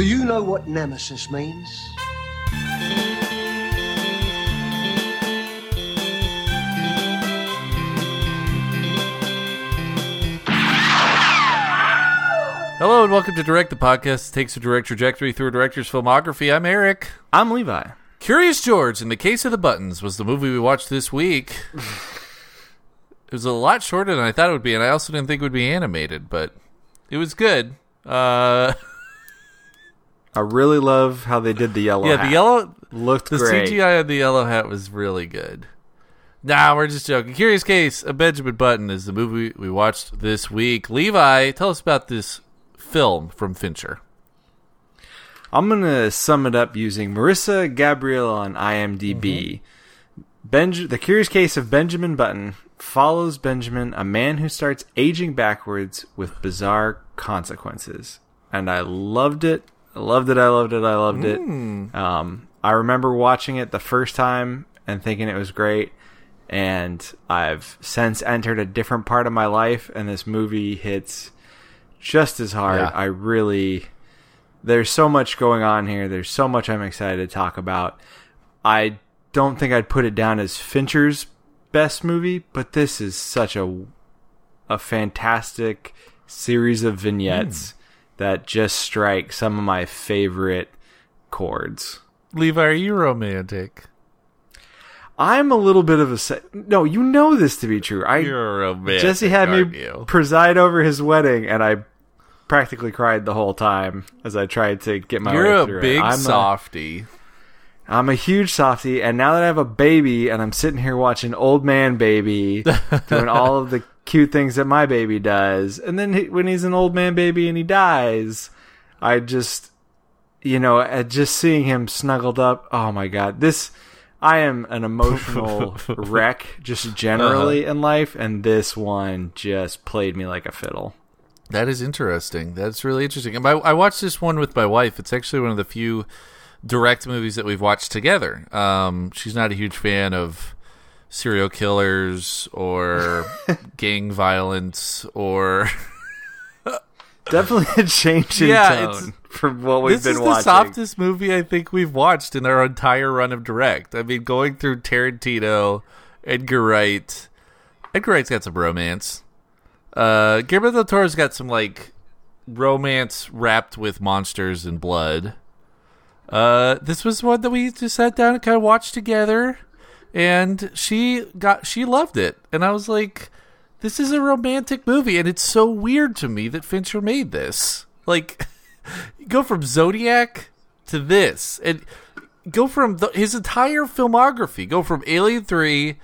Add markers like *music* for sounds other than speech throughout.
Do you know what nemesis means? Hello and welcome to Direct the podcast that takes a direct trajectory through a director's filmography. I'm Eric. I'm Levi. Curious George, in the case of the buttons, was the movie we watched this week. *laughs* it was a lot shorter than I thought it would be, and I also didn't think it would be animated, but it was good. Uh, *laughs* I really love how they did the yellow. yeah, hat. the yellow, looked the great. CGI on the yellow hat was really good. Nah, we're just joking. Curious Case of Benjamin Button is the movie we watched this week. Levi, tell us about this film from Fincher. I'm gonna sum it up using Marissa Gabriel on IMDb. Mm-hmm. Benj- the Curious Case of Benjamin Button follows Benjamin, a man who starts aging backwards with bizarre consequences. And I loved it. I loved it. I loved it. I loved it. Um, I remember watching it the first time and thinking it was great. And I've since entered a different part of my life, and this movie hits just as hard. Yeah. I really there's so much going on here. There's so much I'm excited to talk about. I don't think I'd put it down as Fincher's best movie, but this is such a a fantastic series of vignettes that just strike some of my favorite chords. Levi, are you romantic? I'm a little bit of a se- no. You know this to be true. I You're romantic. Jesse had me you? preside over his wedding, and I practically cried the whole time as I tried to get my way You're through a it. big I'm softy. I'm a huge softie, and now that I have a baby and I'm sitting here watching Old Man Baby *laughs* doing all of the cute things that my baby does, and then he, when he's an old man baby and he dies, I just, you know, at just seeing him snuggled up, oh my god, this. I am an emotional *laughs* wreck just generally uh-huh. in life, and this one just played me like a fiddle. That is interesting. That's really interesting. And I, I watched this one with my wife. It's actually one of the few direct movies that we've watched together. Um, she's not a huge fan of serial killers or *laughs* gang violence or *laughs* Definitely a change in Yeah, tone from what we've been watching. this is the watching. softest movie I think we've watched in our entire run of direct. I mean, going through Tarantino, Edgar Wright. Edgar Wright's got some romance. Uh, Guillermo del Toro's got some like romance wrapped with monsters and blood. Uh, this was one that we just sat down and kind of watched together, and she got she loved it, and I was like, "This is a romantic movie," and it's so weird to me that Fincher made this. Like, *laughs* go from Zodiac to this, and go from the, his entire filmography. Go from Alien Three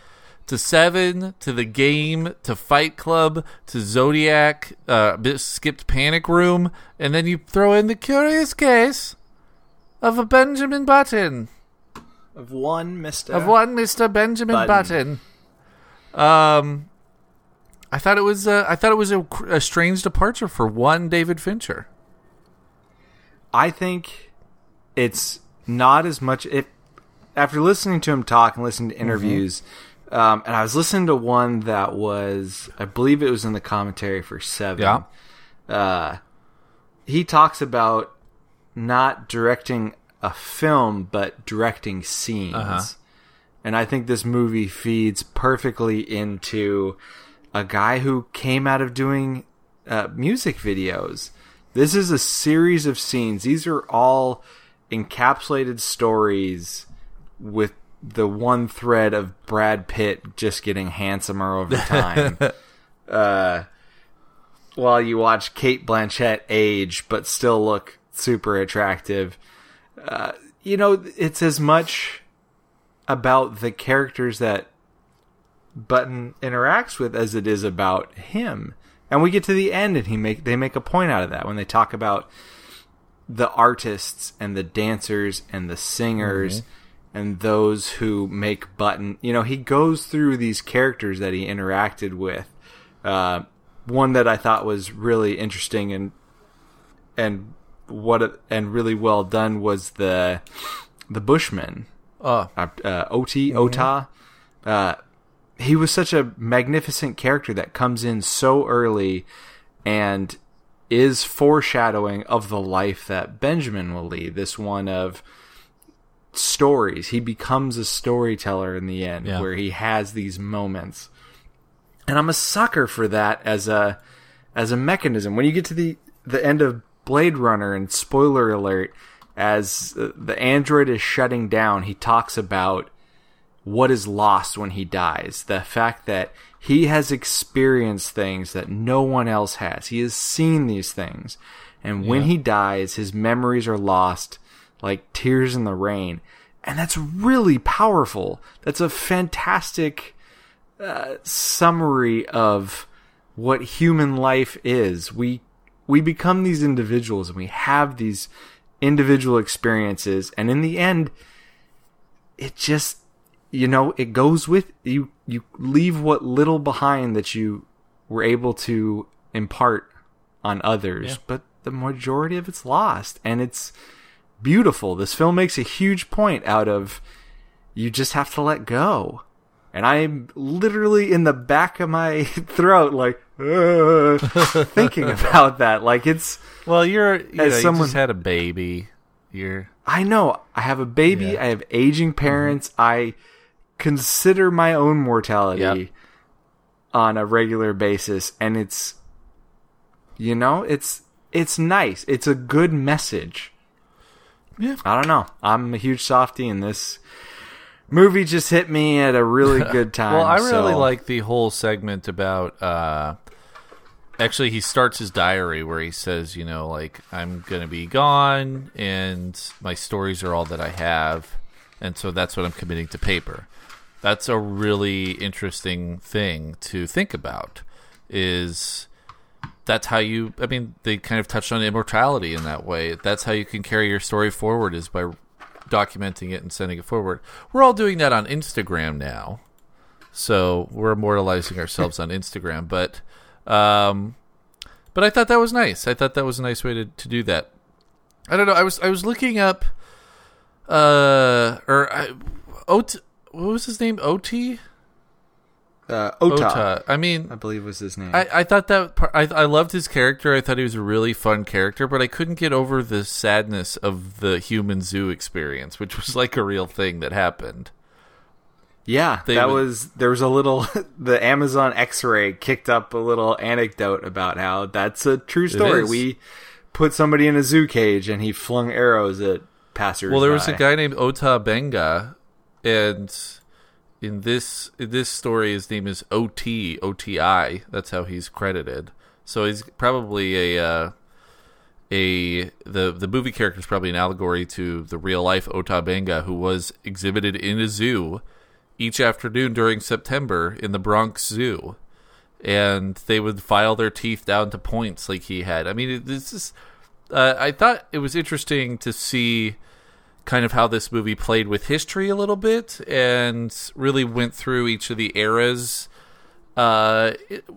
to Seven to The Game to Fight Club to Zodiac. Uh, skipped Panic Room, and then you throw in the Curious Case of a Benjamin Button of one Mister of one Mister Benjamin Button. Button. Um, I thought it was uh, I thought it was a, a strange departure for one David Fincher. I think it's not as much. If after listening to him talk and listening to interviews, um, and I was listening to one that was, I believe it was in the commentary for Seven. Yeah. Uh, he talks about not directing a film, but directing scenes. Uh-huh. And I think this movie feeds perfectly into a guy who came out of doing uh, music videos. This is a series of scenes. These are all encapsulated stories with the one thread of Brad Pitt just getting handsomer over time. *laughs* uh, while you watch Cate Blanchett age but still look super attractive. Uh, you know, it's as much about the characters that Button interacts with as it is about him. And we get to the end and he make they make a point out of that when they talk about the artists and the dancers and the singers and those who make Button. You know, he goes through these characters that he interacted with. Uh, one that I thought was really interesting and and what it, and really well done was the the Bushman Oh, uh, uh, Oti Ota. Uh, he was such a magnificent character that comes in so early, and is foreshadowing of the life that Benjamin will lead. This one of stories. He becomes a storyteller in the end, Yeah. where he has these moments, and I'm a sucker for that as a as a mechanism. When you get to the the end of Blade Runner, and spoiler alert, as uh, the android is shutting down, he talks about what is lost when he dies. The fact that he has experienced things that no one else has. He has seen these things. And when he dies, his memories are lost like tears in the rain. And that's really powerful. That's a fantastic uh, summary of what human life is. We we become these individuals and we have these individual experiences. And in the end it just you know it goes with you you leave what little behind that you were able to impart on others. Yeah. but the majority of it's lost. And it's beautiful. This film makes a huge point out of you just have to let go and i'm literally in the back of my *laughs* throat like "Uh," *laughs* thinking about that like it's Well, you're you, As know, someone- had a baby. You're I know. I have a baby. Yeah. I have aging parents. I consider my own mortality Yep. on a regular basis, and it's, you know, it's it's nice. It's a good message. Yeah. I don't know. I'm a huge softy, and this movie just hit me at a really *laughs* good time. Well, I really so- like the whole segment about. uh Actually, he starts his diary where he says, "You know, like I'm gonna be gone, and my stories are all that I have, and so that's what I'm committing to paper." That's a really interesting thing to think about. Is that's how you? I mean, they kind of touched on immortality in that way. That's how you can carry your story forward is by documenting it and sending it forward. We're all doing that on Instagram now. So we're immortalizing ourselves on Instagram, but um, but I thought that was nice. I thought that was a nice way to, to do that. I don't know. I was I was looking up, uh, or I, Ot, what was his name? Ot uh, Ota, Ota. I mean, I believe was his name. I, I thought that part, I I loved his character. I thought he was a really fun character, but I couldn't get over the sadness of the human zoo experience, which was like a real thing that happened. Yeah, They that would- was there was a little *laughs* the Amazon X-ray kicked up a little anecdote about how that's a true story. We put somebody in a zoo cage and he flung arrows at passers. Well, there was a guy named Ota Benga, and in this in this story, his name is Ot Oti. That's how he's credited. So he's probably a uh, a the the movie character is probably an allegory to the real life Ota Benga, who was exhibited in a zoo each afternoon during September in the Bronx Zoo. And they would file their teeth down to points like he had. I mean, this is. Uh, I thought it was interesting to see kind of how this movie played with history a little bit and really went through each of the eras uh,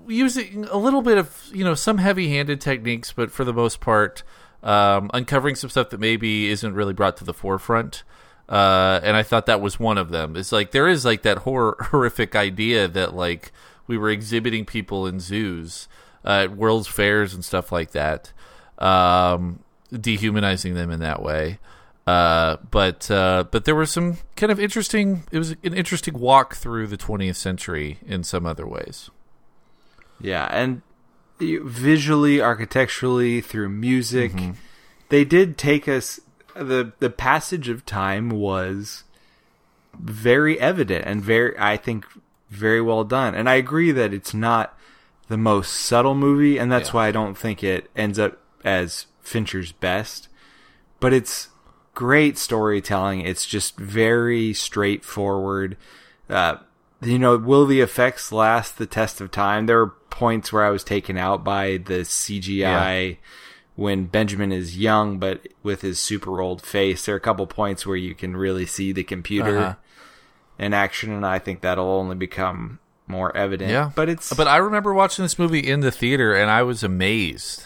using a little bit of you know some heavy-handed techniques but for the most part um, uncovering some stuff that maybe isn't really brought to the forefront. Uh, and i thought that was one of them. It's like there is like that horror *laughs* horrific idea that like we were exhibiting people in zoos uh, at world's fairs and stuff like that um, dehumanizing them in that way uh, but uh, but there were some kind of interesting. It was an interesting walk through the 20th century in some other ways. yeah, and visually, architecturally, through music, Mm-hmm. they did take us. the The passage of time was very evident and very, I think, very well done. And I agree that it's not the most subtle movie, and that's Yeah. why I don't think it ends up as Fincher's best. But it's great storytelling. It's just very straightforward. Uh, you know, will the effects last the test of time? There are points where I was taken out by the CGI when Benjamin is young, but with his super old face. There are a couple points where you can really see the computer Uh-huh. in action, and I think that'll only become more evident. Yeah, but it's But I remember watching this movie in the theater, and I was amazed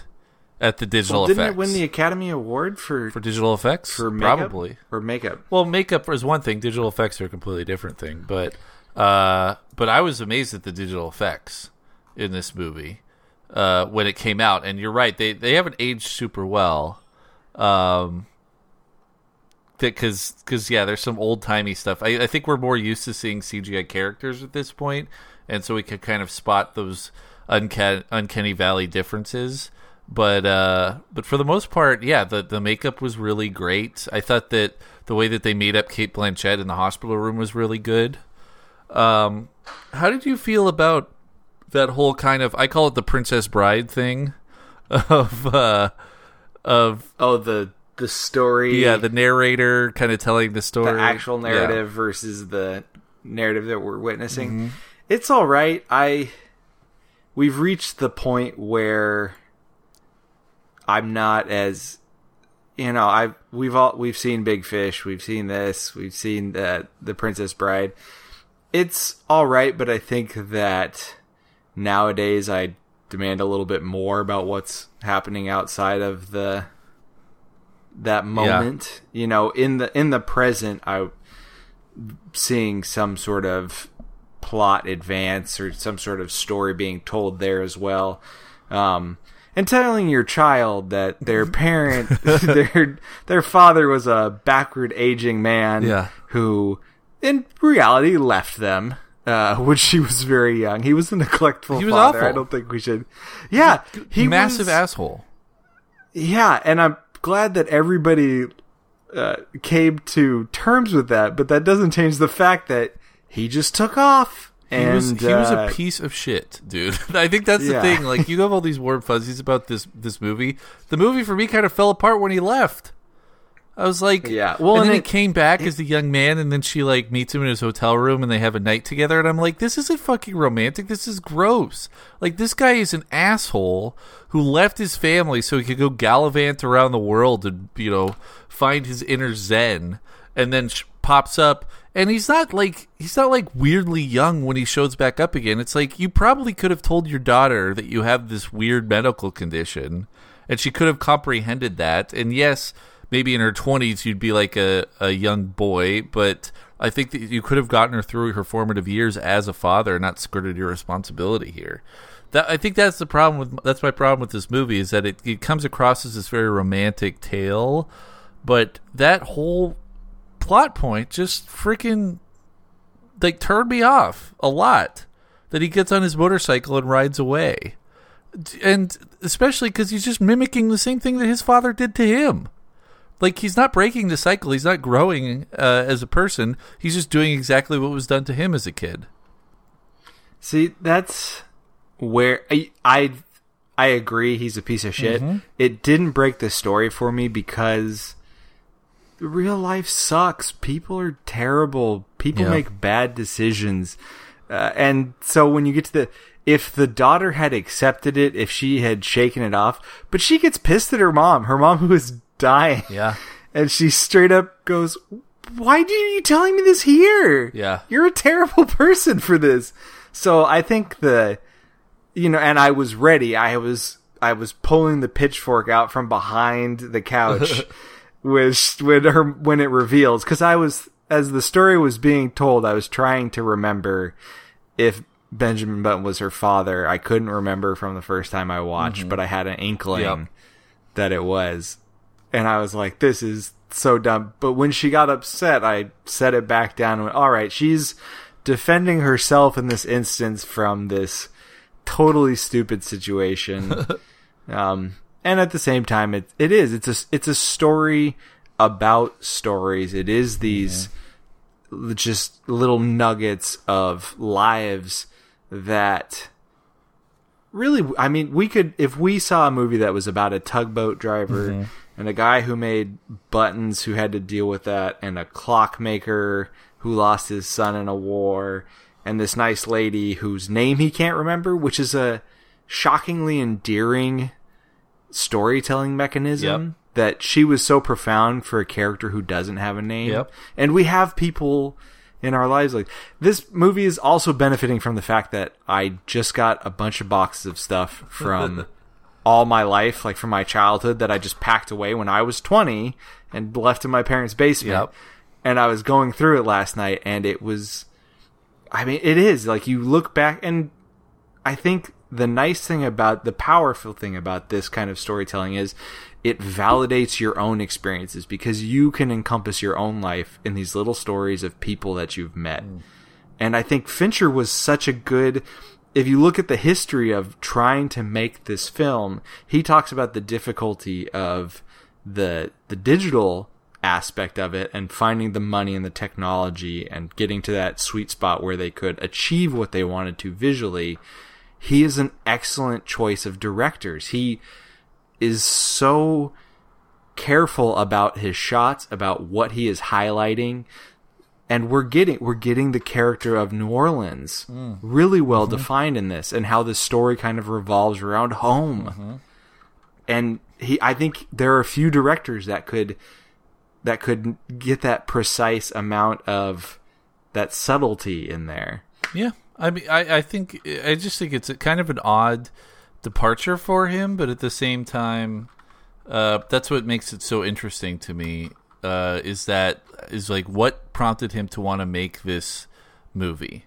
at the digital well, didn't effects. it win the Academy Award for for digital effects? for makeup? probably. or makeup? Well, makeup is one thing. Digital effects are a completely different thing. But uh, but I was amazed at the digital effects in this movie. uh, when it came out. And you're right; they they haven't aged super well. Um, because because yeah, there's some old timey stuff. I, I think we're more used to seeing CGI characters at this point, and so we could kind of spot those uncanny, uncanny valley differences. But uh, but for the most part, yeah, the the makeup was really great. I thought that the way that they made up Cate Blanchett in the hospital room was really good. Um, how did you feel about that whole kind of I call it the Princess Bride thing *laughs* of uh, of Oh, the the story. yeah the narrator kind of telling the story the actual Yeah. narrative versus the narrative that we're witnessing. Mm-hmm. It's all right. I we've reached the point where I'm not as you know, I we've all we've seen Big Fish, we've seen this, we've seen the the Princess Bride. It's all right, but I think that nowadays I demand a little bit more about what's happening outside of the that moment. You know, in the in the present, I seeing some sort of plot advance or some sort of story being told there as well. Um, and telling your child that their *laughs* parent, *laughs* their their father was a backward aging man Yeah. who, in reality, left them uh, *laughs* when she was very young. He was a neglectful He was father. I don't think we should. Yeah, he massive was, asshole. yeah, and I'm glad that everybody uh, came to terms with that, but that doesn't change the fact that he just took off. He was he was uh, a piece of shit, dude. *laughs* I think that's the Yeah. thing. Like you have all these warm fuzzies about this this movie. The movie for me kind of fell apart when he left. I was like, Yeah. Well, and and then he it- came back as the young man, and then she like meets him in his hotel room, and they have a night together. And I'm like, this isn't fucking romantic. This is gross. Like this guy is an asshole who left his family so he could go gallivant around the world and you know find his inner zen, and then sh- pops up. And he's not like he's not like weirdly young when he shows back up again. It's like you probably could have told your daughter that you have this weird medical condition, and she could have comprehended that. And yes, maybe in her 20s you'd be like a, a young boy but i think that you could have gotten her through her formative years as a father and not skirted your responsibility here that i think that's the problem with that's my problem with this movie is that it, it comes across as this very romantic tale but that whole plot point just freaking like turned me off a lot that he gets on his motorcycle and rides away. And especially because he's just mimicking the same thing that his father did to him. Like he's not breaking the cycle. He's not growing uh, as a person. He's just doing exactly what was done to him as a kid. See, that's where I, I I agree he's a piece of shit. It didn't break the story for me because real life sucks. People are terrible. People Yeah. make bad decisions. Uh, and so when you get to the if the daughter had accepted it, if she had shaken it off, but she gets pissed at her mom, her mom *laughs* who is dying. yeah And she straight up goes, Why are you telling me this here? Yeah. You're a terrible *laughs* person for this. So I think the, you know, and I was ready. I was, I was pulling the pitchfork out from behind the couch *laughs* with, when her, when it reveals, cause I was, as the story was being told, I was trying to remember if Benjamin Button was her father. I couldn't remember from the first time I watched, but I had an inkling Yep. that it was. And I was like, this is so dumb. But when she got upset, I set it back down and went, all right, she's defending herself in this instance from this totally stupid situation. *laughs* um, and at the same time, it, it is, it's a, it's a story about stories. It is these l- just little nuggets of lives that really i mean we could if we saw a movie that was about a tugboat driver mm-hmm. and a guy who made buttons who had to deal with that and a clockmaker who lost his son in a war and this nice lady whose name he can't remember which is a shockingly endearing storytelling mechanism Yep. that she was so profound for a character who doesn't have a name Yep. and we have people in our lives like this movie is also benefiting from the fact that I just got a bunch of boxes of stuff *laughs* from all my life, like from my childhood that I just packed away when I was 20 and left in my parents' basement. Yep. And I was going through it last night and it was I mean, it is like you look back and I think the nice thing about the powerful thing about this kind of storytelling is it validates your own experiences because you can encompass your own life in these little stories of people that you've met. Mm. And I think Fincher was such a good if you look at the history of trying to make this film, he talks about the difficulty of the the digital aspect of it and finding the money and the technology and getting to that sweet spot where they could achieve what they wanted to visually. He is an excellent choice of directors. He is so careful about his shots, about what he is highlighting, and we're getting we're getting the character of New Orleans mm. really well mm-hmm. defined in this, and how the story kind of revolves around home. Mm-hmm. And he, I think there are a few directors that could that could get that precise amount of that subtlety in there. Yeah, I mean, I, I think I just think it's kind of an odd departure for him, but at the same time, uh, that's what makes it so interesting to me. Uh, is that is like what prompted him to want to make this movie,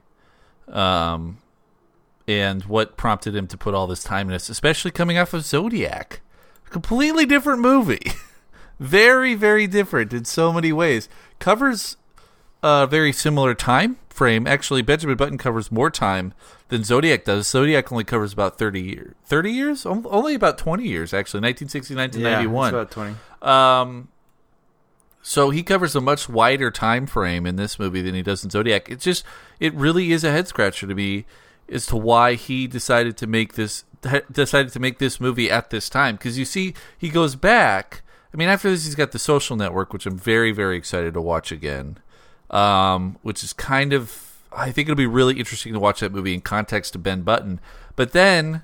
um, and what prompted him to put all this time in this, especially coming off of Zodiac, a completely different movie, *laughs* very very different in so many ways. Covers a very similar time frame. Actually, Benjamin Button covers more time than Zodiac does. Zodiac only covers about 30 years. 30 years? Only about 20 years, actually. 1969 to yeah, 91. about 20. Um, so he covers a much wider time frame in this movie than he does in Zodiac. It's just, it really is a head scratcher to me as to why he decided to make this decided to make this movie at this time because you see he goes back i mean after this he's got the social network which i'm very very excited to watch again um, which is kind of I think it'll be really interesting to watch that movie in context to Ben Button. But then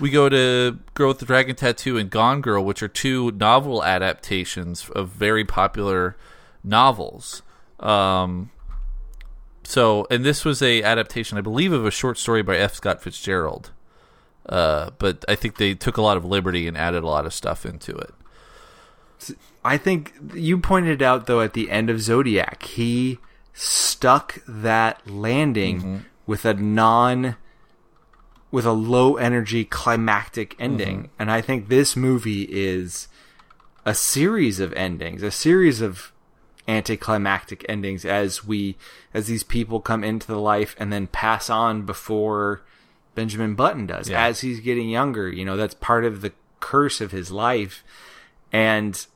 we go to Girl with the Dragon Tattoo and Gone Girl, which are two novel adaptations of very popular novels. Um, so, and this was a adaptation, I believe, of a short story by F. Scott Fitzgerald. Uh, but I think they took a lot of liberty and added a lot of stuff into it. I think you pointed out though at the end of Zodiac, he stuck that landing mm-hmm. with a non with a low energy climactic ending. Mm-hmm. And I think this movie is a series of endings, a series of anticlimactic endings as we as these people come into the life and then pass on before Benjamin Button does yeah. as he's getting younger. You know, that's part of the curse of his life. And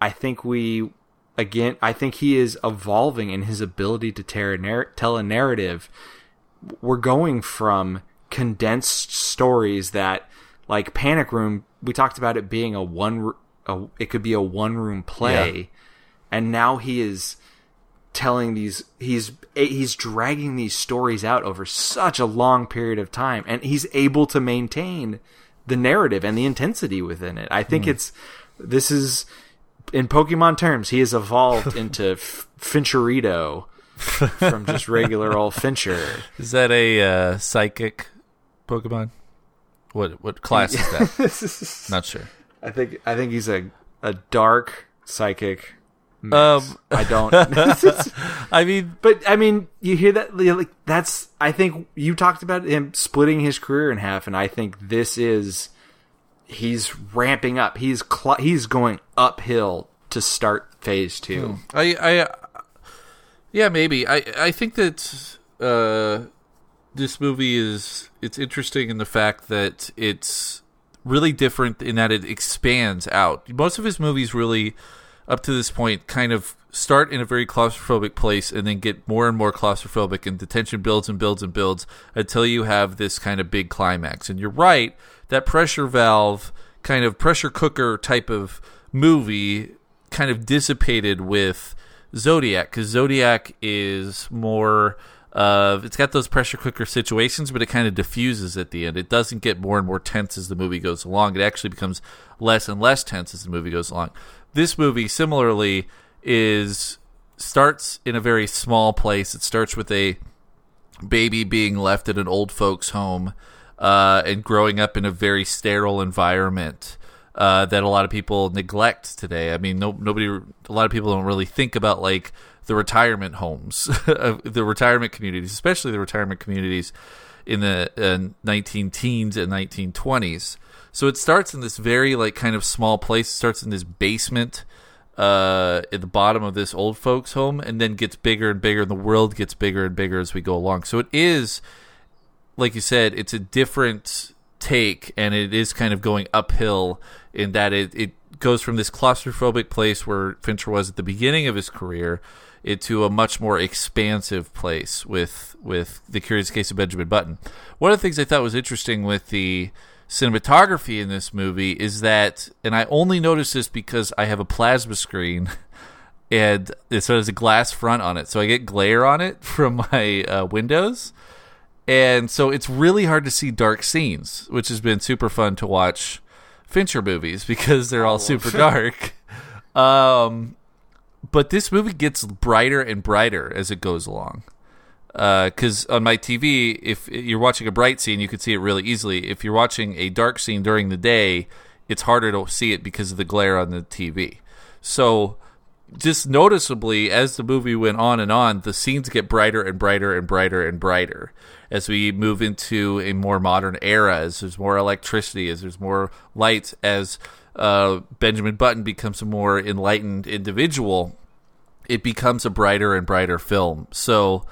I think we again I think he is evolving in his ability to a narr- tell a narrative. We're going from condensed stories that like Panic Room, we talked about it being a one a, it could be a one room play yeah. and now he is telling these he's he's dragging these stories out over such a long period of time and he's able to maintain the narrative and the intensity within it. I think mm. it's this is in Pokemon terms, he has evolved *laughs* into F- Fincherito from just regular old Fincher. *laughs* Is that a uh, psychic Pokemon? What what class is that? *laughs* Not sure. I think I think he's a a dark psychic. Mix. Um, I don't. I mean, but I mean, you hear that? Like that's. I think you talked about him splitting his career in half, and I think this is he's ramping up. He's cl- he's going uphill to start phase two. Hmm. I, I, yeah, maybe. I, I think that uh, this movie is it's interesting in the fact that it's really different in that it expands out. Most of his movies really, up to this point, kind of start in a very claustrophobic place and then get more and more claustrophobic, and the tension builds and builds and builds until you have this kind of big climax. And you're right that pressure valve kind of pressure cooker type of movie kind of dissipated with Zodiac because Zodiac is more of it's got those pressure cooker situations, but it kind of diffuses at the end. It doesn't get more and more tense as the movie goes along. It actually becomes less and less tense as the movie goes along. This movie, similarly, is starts in a very small place. It starts with a baby being left at an old folks' home uh, and growing up in a very sterile environment uh, that a lot of people neglect today. I mean, no, nobody, a lot of people don't really think about like the retirement homes, *laughs* the retirement communities, especially the retirement communities in the uh, 19 teens and 1920s. So it starts in this very like kind of small place. It starts in this basement uh, at the bottom of this old folks' home, and then gets bigger and bigger. And the world gets bigger and bigger as we go along. So it is, like you said, it's a different take, and it is kind of going uphill in that it it goes from this claustrophobic place where Fincher was at the beginning of his career into a much more expansive place with with the Curious Case of Benjamin Button. One of the things I thought was interesting with the cinematography in this movie is that, and I only noticed this because I have a plasma screen. *laughs* And so there's a glass front on it, so I get glare on it *laughs* from my uh, windows, and so it's really hard to see dark scenes, which has been super fun to watch Fincher movies *laughs* because they're all super *laughs* dark. Um, but this movie gets brighter and brighter as it goes along. Because uh, on my TV, if you're watching a bright scene, you can see it really easily. If you're watching a dark scene during the day, it's harder to see it because of the glare on the TV. So, just noticeably, as the movie went on and on, the scenes get brighter and brighter and brighter and brighter as we move into a more modern era, as there's more electricity, as there's more light, as uh, Benjamin Button becomes a more enlightened individual, it becomes a brighter and brighter film. So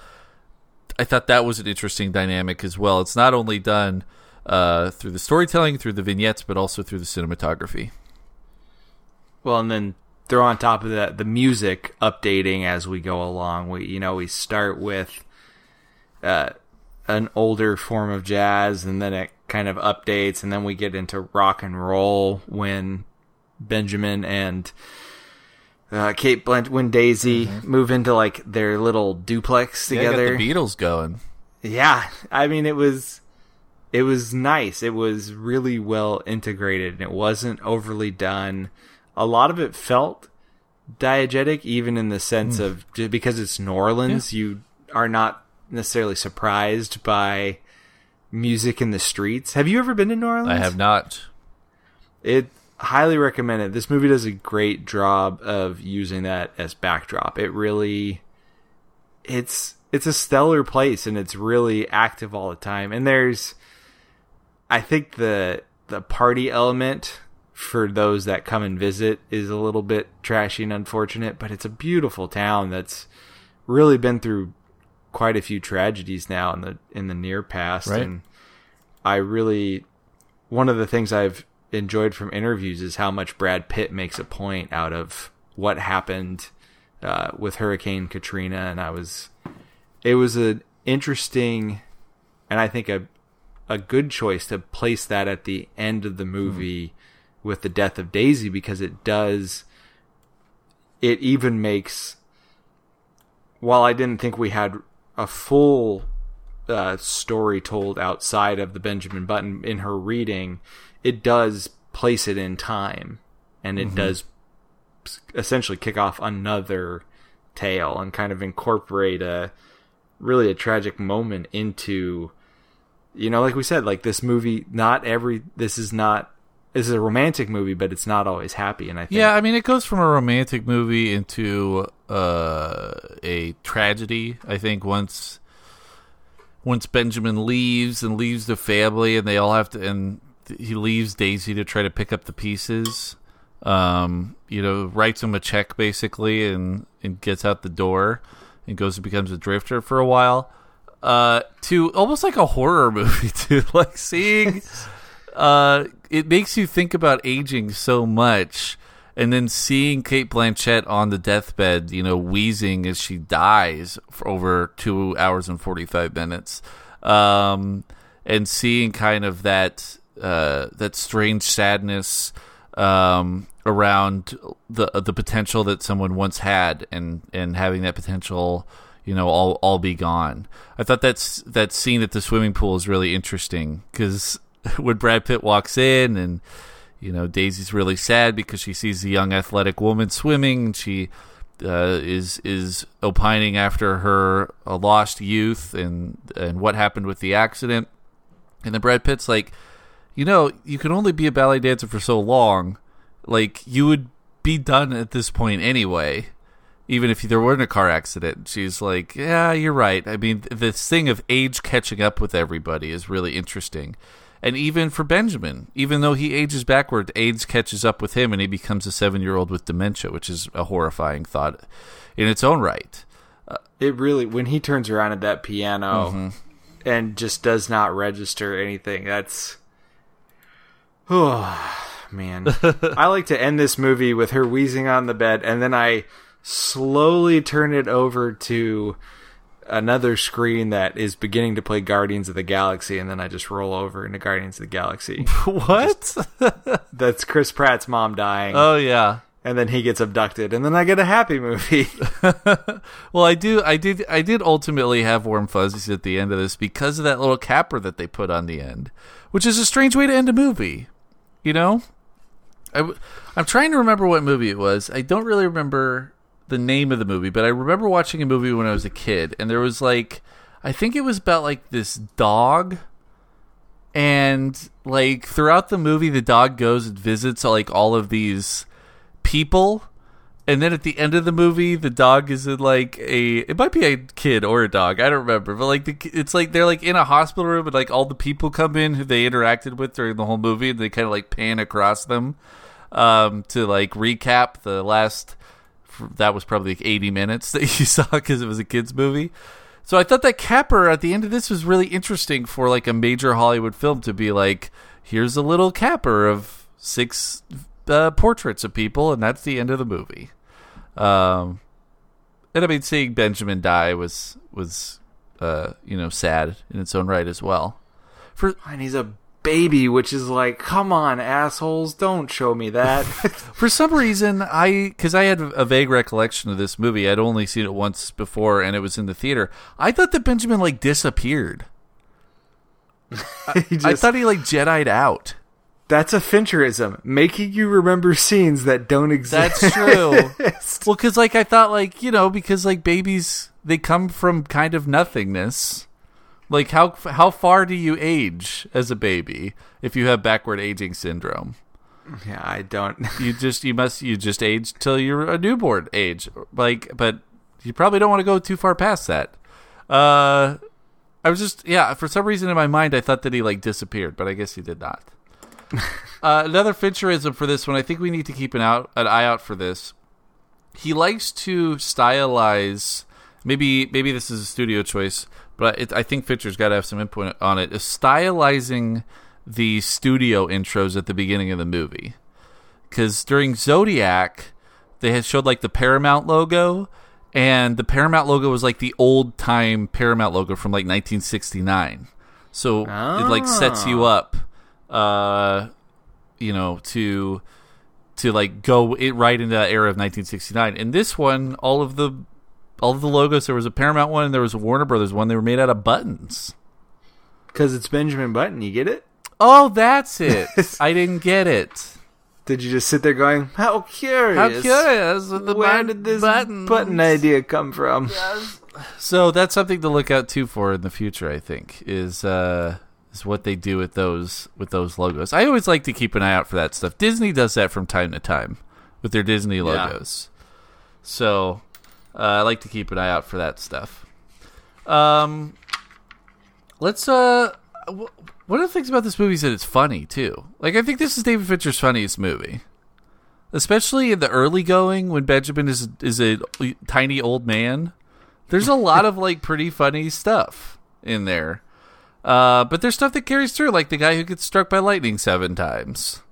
I thought that was an interesting dynamic as well. It's not only done uh, through the storytelling, through the vignettes, but also through the cinematography. Well, and then throw on top of that the music updating as we go along. We you know we start with uh, an older form of jazz, and then it kind of updates, and then we get into rock and roll when Benjamin and uh, Cate Blanchett, when Daisy mm-hmm. move into like their little duplex together. Yeah, the Beatles going. Yeah, I mean it was it was nice. It was really well integrated, and it wasn't overly done. A lot of it felt diegetic, even in the sense mm. of just because it's New Orleans, yeah. you are not necessarily surprised by music in the streets. Have you ever been to New Orleans? I have not. It highly recommend it. This movie does a great job of using that as backdrop. It really it's it's a stellar place and it's really active all the time. And there's I think the the party element for those that come and visit is a little bit trashy and unfortunate, but it's a beautiful town that's really been through quite a few tragedies now in the in the near past right. and I really one of the things I've enjoyed from interviews is how much Brad Pitt makes a point out of what happened uh, with Hurricane Katrina and I was it was an interesting and I think a a good choice to place that at the end of the movie mm. with the death of Daisy because it does it even makes while I didn't think we had a full uh, story told outside of the Benjamin Button in her reading, it does place it in time, and it mm-hmm. does essentially kick off another tale and kind of incorporate a really a tragic moment into you know like we said like this movie not every this is not is a romantic movie but it's not always happy and i think yeah i mean it goes from a romantic movie into uh, a tragedy. I think once once Benjamin leaves and leaves the family, and they all have to, and he leaves Daisy to try to pick up the pieces. Um, you know, writes him a check basically, and and gets out the door, and goes and becomes a drifter for a while. Uh, to almost like a horror *laughs* movie, too. like seeing, uh, it makes you think about aging so much and then seeing Cate Blanchett on the deathbed, you know, wheezing as she dies for over two hours and forty five minutes, um, and seeing kind of that uh, that strange sadness um, around the the potential that someone once had, and and having that potential, you know, all all be gone. I thought that's that scene at the swimming pool is really interesting because *laughs* when Brad Pitt walks in and you know, Daisy's really sad because she sees a young athletic woman swimming. And she uh, is is opining after her uh, lost youth and and what happened with the accident. And then Brad Pitt's like, you know, you can only be a ballet dancer for so long. Like you would be done at this point anyway. even if there weren't a car accident. She's like, yeah, you're right. I mean, this thing of age catching up with everybody is really interesting. And even for Benjamin, even though he ages backward, age catches up with him and he becomes a seven year old with dementia, which is a horrifying thought in its own right. It really when he turns around at that piano Mm-hmm. and just does not register anything. That's oh *sighs* man. *laughs* I like to end this movie with her wheezing on the bed and then I slowly turn it over to another screen that is beginning to play Guardians of the Galaxy and then I just roll over into Guardians of the Galaxy. *laughs* what? That's Chris Pratt's mom dying oh, yeah. and then he gets abducted and then I get a happy movie. *laughs* *laughs* Well, I do, I did, I did ultimately have warm fuzzies at the end of this because of that little capper that they put on the end, which is a strange way to end a movie. You know, I'm trying to remember what movie it was. I don't really remember the name of the movie, but I remember watching a movie when I was a kid, and there was like, I think it was about like this dog. And like throughout the movie, the dog goes and visits like all of these people and then at the end of the movie, the dog is in like a it might be a kid or a dog, I don't remember, but like the, it's like they're like in a hospital room and like all the people come in who they interacted with during the whole movie and they kind of like pan across them um to like recap the last that was probably like 80 minutes that you *laughs* saw cuz it was a kids movie. So I thought that capper at the end of this was really interesting for like a major Hollywood film to be like here's a little capper of six uh, portraits of people, and that's the end of the movie. Um, and I mean, seeing Benjamin die was was uh, you know sad in its own right as well. For and he's a baby, which is like, come on, assholes, don't show me that. *laughs* for some reason, I because I had a vague recollection of this movie. I'd only seen it once before, and it was in the theater. I thought that Benjamin like disappeared. *laughs* I just- thought he like Jedi'd out. that's a Fincherism, making you remember scenes that don't exist. That's true. *laughs* well, because like I thought, like you know, because like babies, they come from kind of nothingness. Like how how far do you age as a baby if you have backward aging syndrome? yeah, I don't. *laughs* You just you must you just age till you're a newborn age. Like, but you probably don't want to go too far past that. Uh, I was just yeah. For some reason in my mind, I thought that he like disappeared, but I guess he did not. *laughs* uh, another Fincherism for this one. I think we need to keep an out an eye out for this. He likes to stylize. Maybe maybe this is a studio choice, but it, I think Fincher's got to have some input on it. Is stylizing the studio intros at the beginning of the movie because during Zodiac, they had showed like the Paramount logo, and the Paramount logo was like the old time Paramount logo from like 1969. So it like sets you up, uh, you know, to to like go it right into that era of 1969. And this one, all of the all of the logos, there was a Paramount one, and there was a Warner Brothers one. They were made out of buttons. Because it's Benjamin Button, you get it? Oh, that's *laughs* it. I didn't get it. Did you just sit there going, how curious? How curious! The Where button- did this buttons. button idea come from? So that's something to look out too for in the future. I think is uh, is what they do with those with those logos. I always like to keep an eye out for that stuff. Disney does that from time to time with their Disney logos. So uh, I like to keep an eye out for that stuff. Um, let's uh, w- one of the things about this movie is that it's funny too. Like I think this is David Fincher's funniest movie. Especially in the early going when Benjamin is is a tiny old man. There's a lot of like pretty funny stuff in there. Uh, but there's stuff that carries through, like the guy who gets struck by lightning seven times.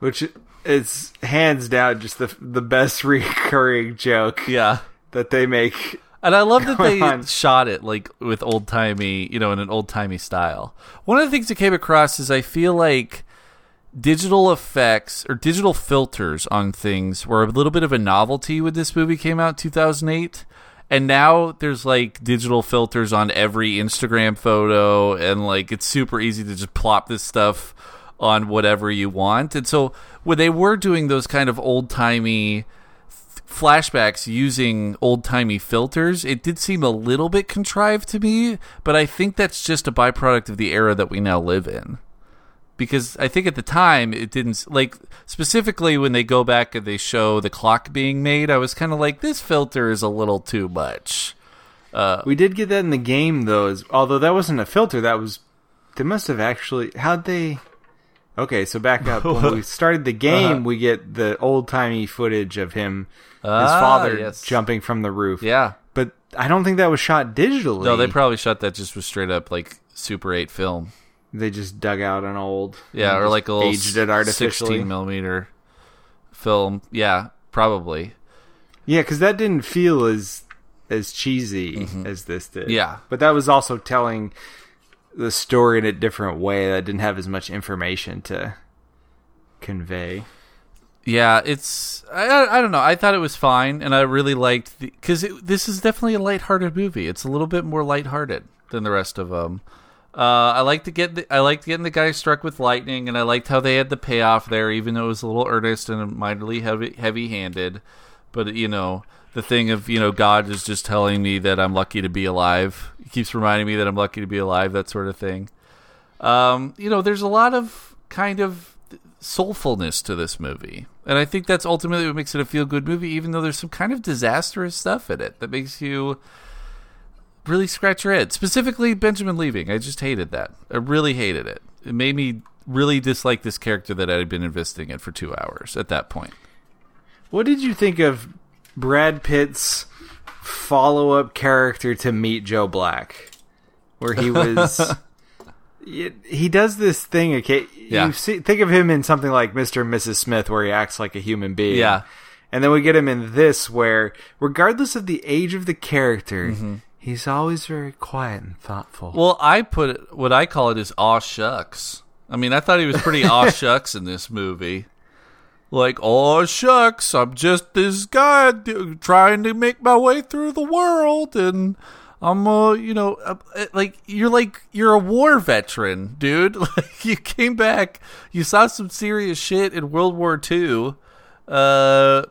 Which is hands down just the the best *laughs* recurring joke Yeah. That they make. And I love that they on. shot it like with old timey, you know, in an old timey style. One of the things that came across is I feel like digital effects or digital filters on things were a little bit of a novelty when this movie came out in 2008. And now there's like digital filters on every Instagram photo, and like it's super easy to just plop this stuff on whatever you want. And so when they were doing those kind of old timey flashbacks using old timey filters, it did seem a little bit contrived to me, but I think that's just a byproduct of the era that we now live in. because I think at the time it didn't like specifically when they go back and they show the clock being made. I was kind of like, this filter is a little too much. Uh, we did get that in the game though, as, although that wasn't a filter. That was they must have actually how'd they. Okay, so back up. When we *laughs* started the game, Uh-huh. we get the old timey footage of him, his Ah, father yes. jumping from the roof. Yeah. but I don't think that was shot digitally. No, they probably shot that just with straight up like Super 8 film. they just dug out an old, Yeah, or like a little aged it artificially. 16 millimeter film. Yeah, probably. Yeah, because that didn't feel as as cheesy as this did. Mm-hmm. Yeah. but that was also telling the story in a different way that didn't have as much information to convey. Yeah, it's I, I don't know. I thought it was fine, and I really liked the because this is definitely a lighthearted movie. It's a little bit more lighthearted than the rest of them. Uh, I like to get the, I liked getting the guy struck with lightning, and I liked how they had the payoff there, even though it was a little earnest and mildly heavy heavy handed. But you know, the thing of you know God is just telling me that I'm lucky to be alive. He keeps reminding me that I'm lucky to be alive. That sort of thing. Um, you know, there's a lot of kind of soulfulness to this movie. And I think that's ultimately what makes it a feel good movie, even though there's some kind of disastrous stuff in it that makes you really scratch your head. Specifically, Benjamin leaving. I just hated that. I really hated it. It made me really dislike this character that I had been investing in for two hours at that point. What did you think of Brad Pitt's follow up character to Meet Joe Black, where he was? *laughs* It- he does this thing. Okay, Yeah. you see, think of him in something like Mr. and Mrs. Smith, where he acts like a human being. Yeah. and then we get him in this, where regardless of the age of the character, Mm-hmm. he's always very quiet and thoughtful. Well, I put it, what I call it is aw shucks. I mean, I thought he was pretty aw *laughs* shucks in this movie. Like, oh shucks, I'm just this guy trying to make my way through the world, and I'm, uh, you know, like you're like you're a war veteran, dude. *laughs* Like you came back, you saw some serious shit in World War II. Uh,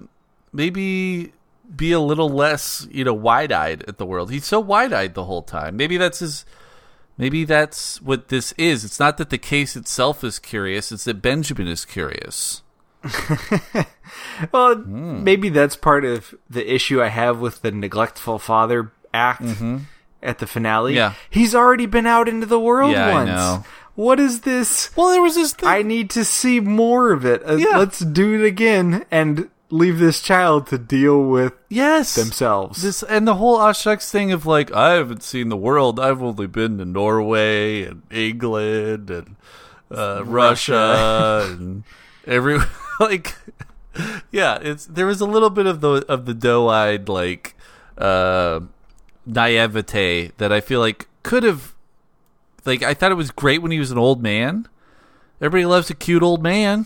maybe be a little less, you know, wide eyed at the world. He's so wide eyed the whole time. Maybe that's his. Maybe that's what this is. It's not that the case itself is curious; it's that Benjamin is curious. *laughs* Well, Hmm. maybe that's part of the issue I have with the neglectful father act at the finale. Mm-hmm. Yeah. he's already been out into the world Yeah, once. What is this? Well, there was this thing. I need to see more of it. Uh, Yeah. Let's do it again and leave this child to deal with yes, themselves. This and the whole Ashucks thing of like I haven't seen the world. I've only been to Norway and England and uh, Russia *laughs* and every *laughs* like yeah. It's there was a little bit of the of the doe eyed like uh, naivete that I feel like could have like I thought it was great when he was an old man. Everybody loves a cute old man,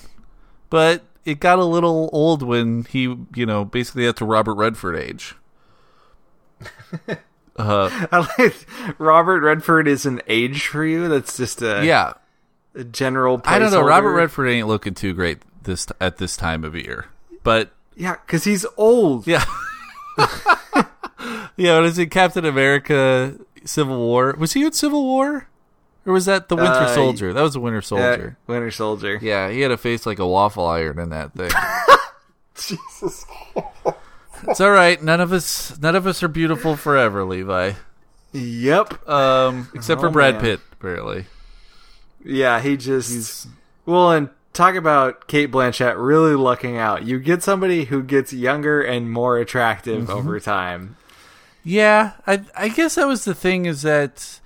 but it got a little old when he, you know, basically at the Robert Redford age. *laughs* Uh, I like Robert Redford is an age for you. That's just a, yeah, a general. I don't know. Robert. Redford ain't looking too great this at this time of year, but Yeah, because he's old. yeah, *laughs* yeah. What is it? Captain America: Civil War. Was he in Civil War, or was that the Winter Uh, Soldier? That was the Winter Yeah, Soldier. Winter Soldier. Yeah, he had a face like a waffle iron in that thing. *laughs* Jesus. it's all right. None of us, none of us are beautiful forever, Levi. Yep. Um, except for Oh, Brad man. Pitt, apparently. Yeah, he just well, and talk about Cate Blanchett really lucking out. You get somebody who gets younger and more attractive Mm-hmm. over time. Yeah, I I guess that was the thing is that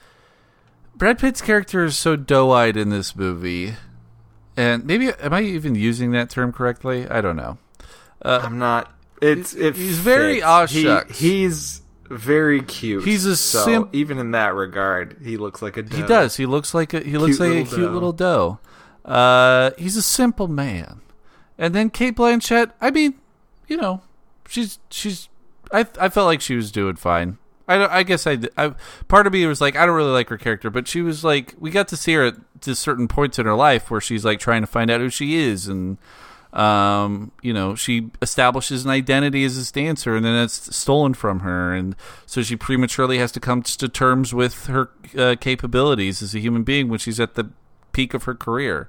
Brad Pitt's character is so doe-eyed in this movie, and maybe am I even using that term correctly? I don't know. I'm not. It's it. he's very fits. aw He- he's very cute. He's a so simp- even in that regard, he looks like a. He does. He looks like a he looks Cute like a cute doe. little doe. Uh, he's a simple man. And then Cate Blanchett. I mean, you know, she's she's. I I felt like she was doing fine. I, I guess I, I- part of me was like I don't really like her character, but she was like we got to see her at just certain points in her life where she's like trying to find out who she is and um you know she establishes an identity as a dancer and then it's stolen from her and so she prematurely has to come to terms with her uh, capabilities as a human being when she's at the peak of her career.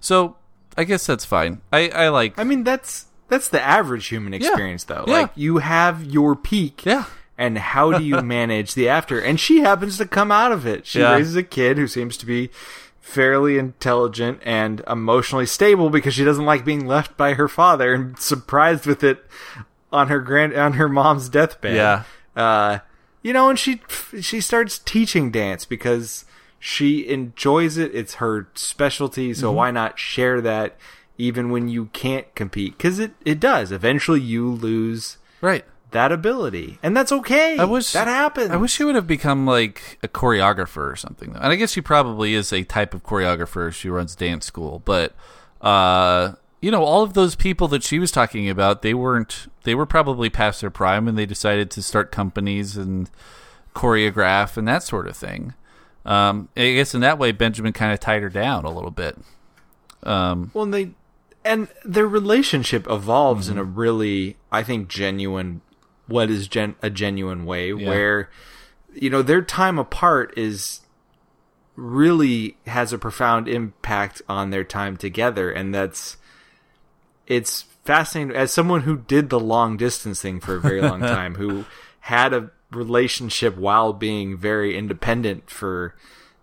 So I guess that's fine. I, I like. I mean, that's that's the average human experience, though. Yeah. Like you have your peak, Yeah. and how do you *laughs* manage the after? And she happens to come out of it. She Yeah. raises a kid who seems to be fairly intelligent and emotionally stable because she doesn't like being left by her father and surprised with it on her grand on her mom's deathbed. Yeah. Uh, you know, and she she starts teaching dance because she enjoys it. It's her specialty, so Mm-hmm. why not share that even when you can't compete? Because it it does. Eventually, you lose Right. that ability, and that's okay. I wish that happened. I wish she would have become like a choreographer or something. Though. And I guess she probably is a type of choreographer. She runs dance school, but uh, you know, all of those people that she was talking about, they weren't. They were probably past their prime, and they decided to start companies and choreograph and that sort of thing. Um, I guess in that way, Benjamin kind of tied her down a little bit. Um, Well, and they and their relationship evolves in a really, I think, genuine. What is gen- a genuine way Yeah. where, you know, their time apart is really has a profound impact on their time together, and that's it's fascinating as someone who did the long distance thing for a very long *laughs* time, who had a relationship while being very independent for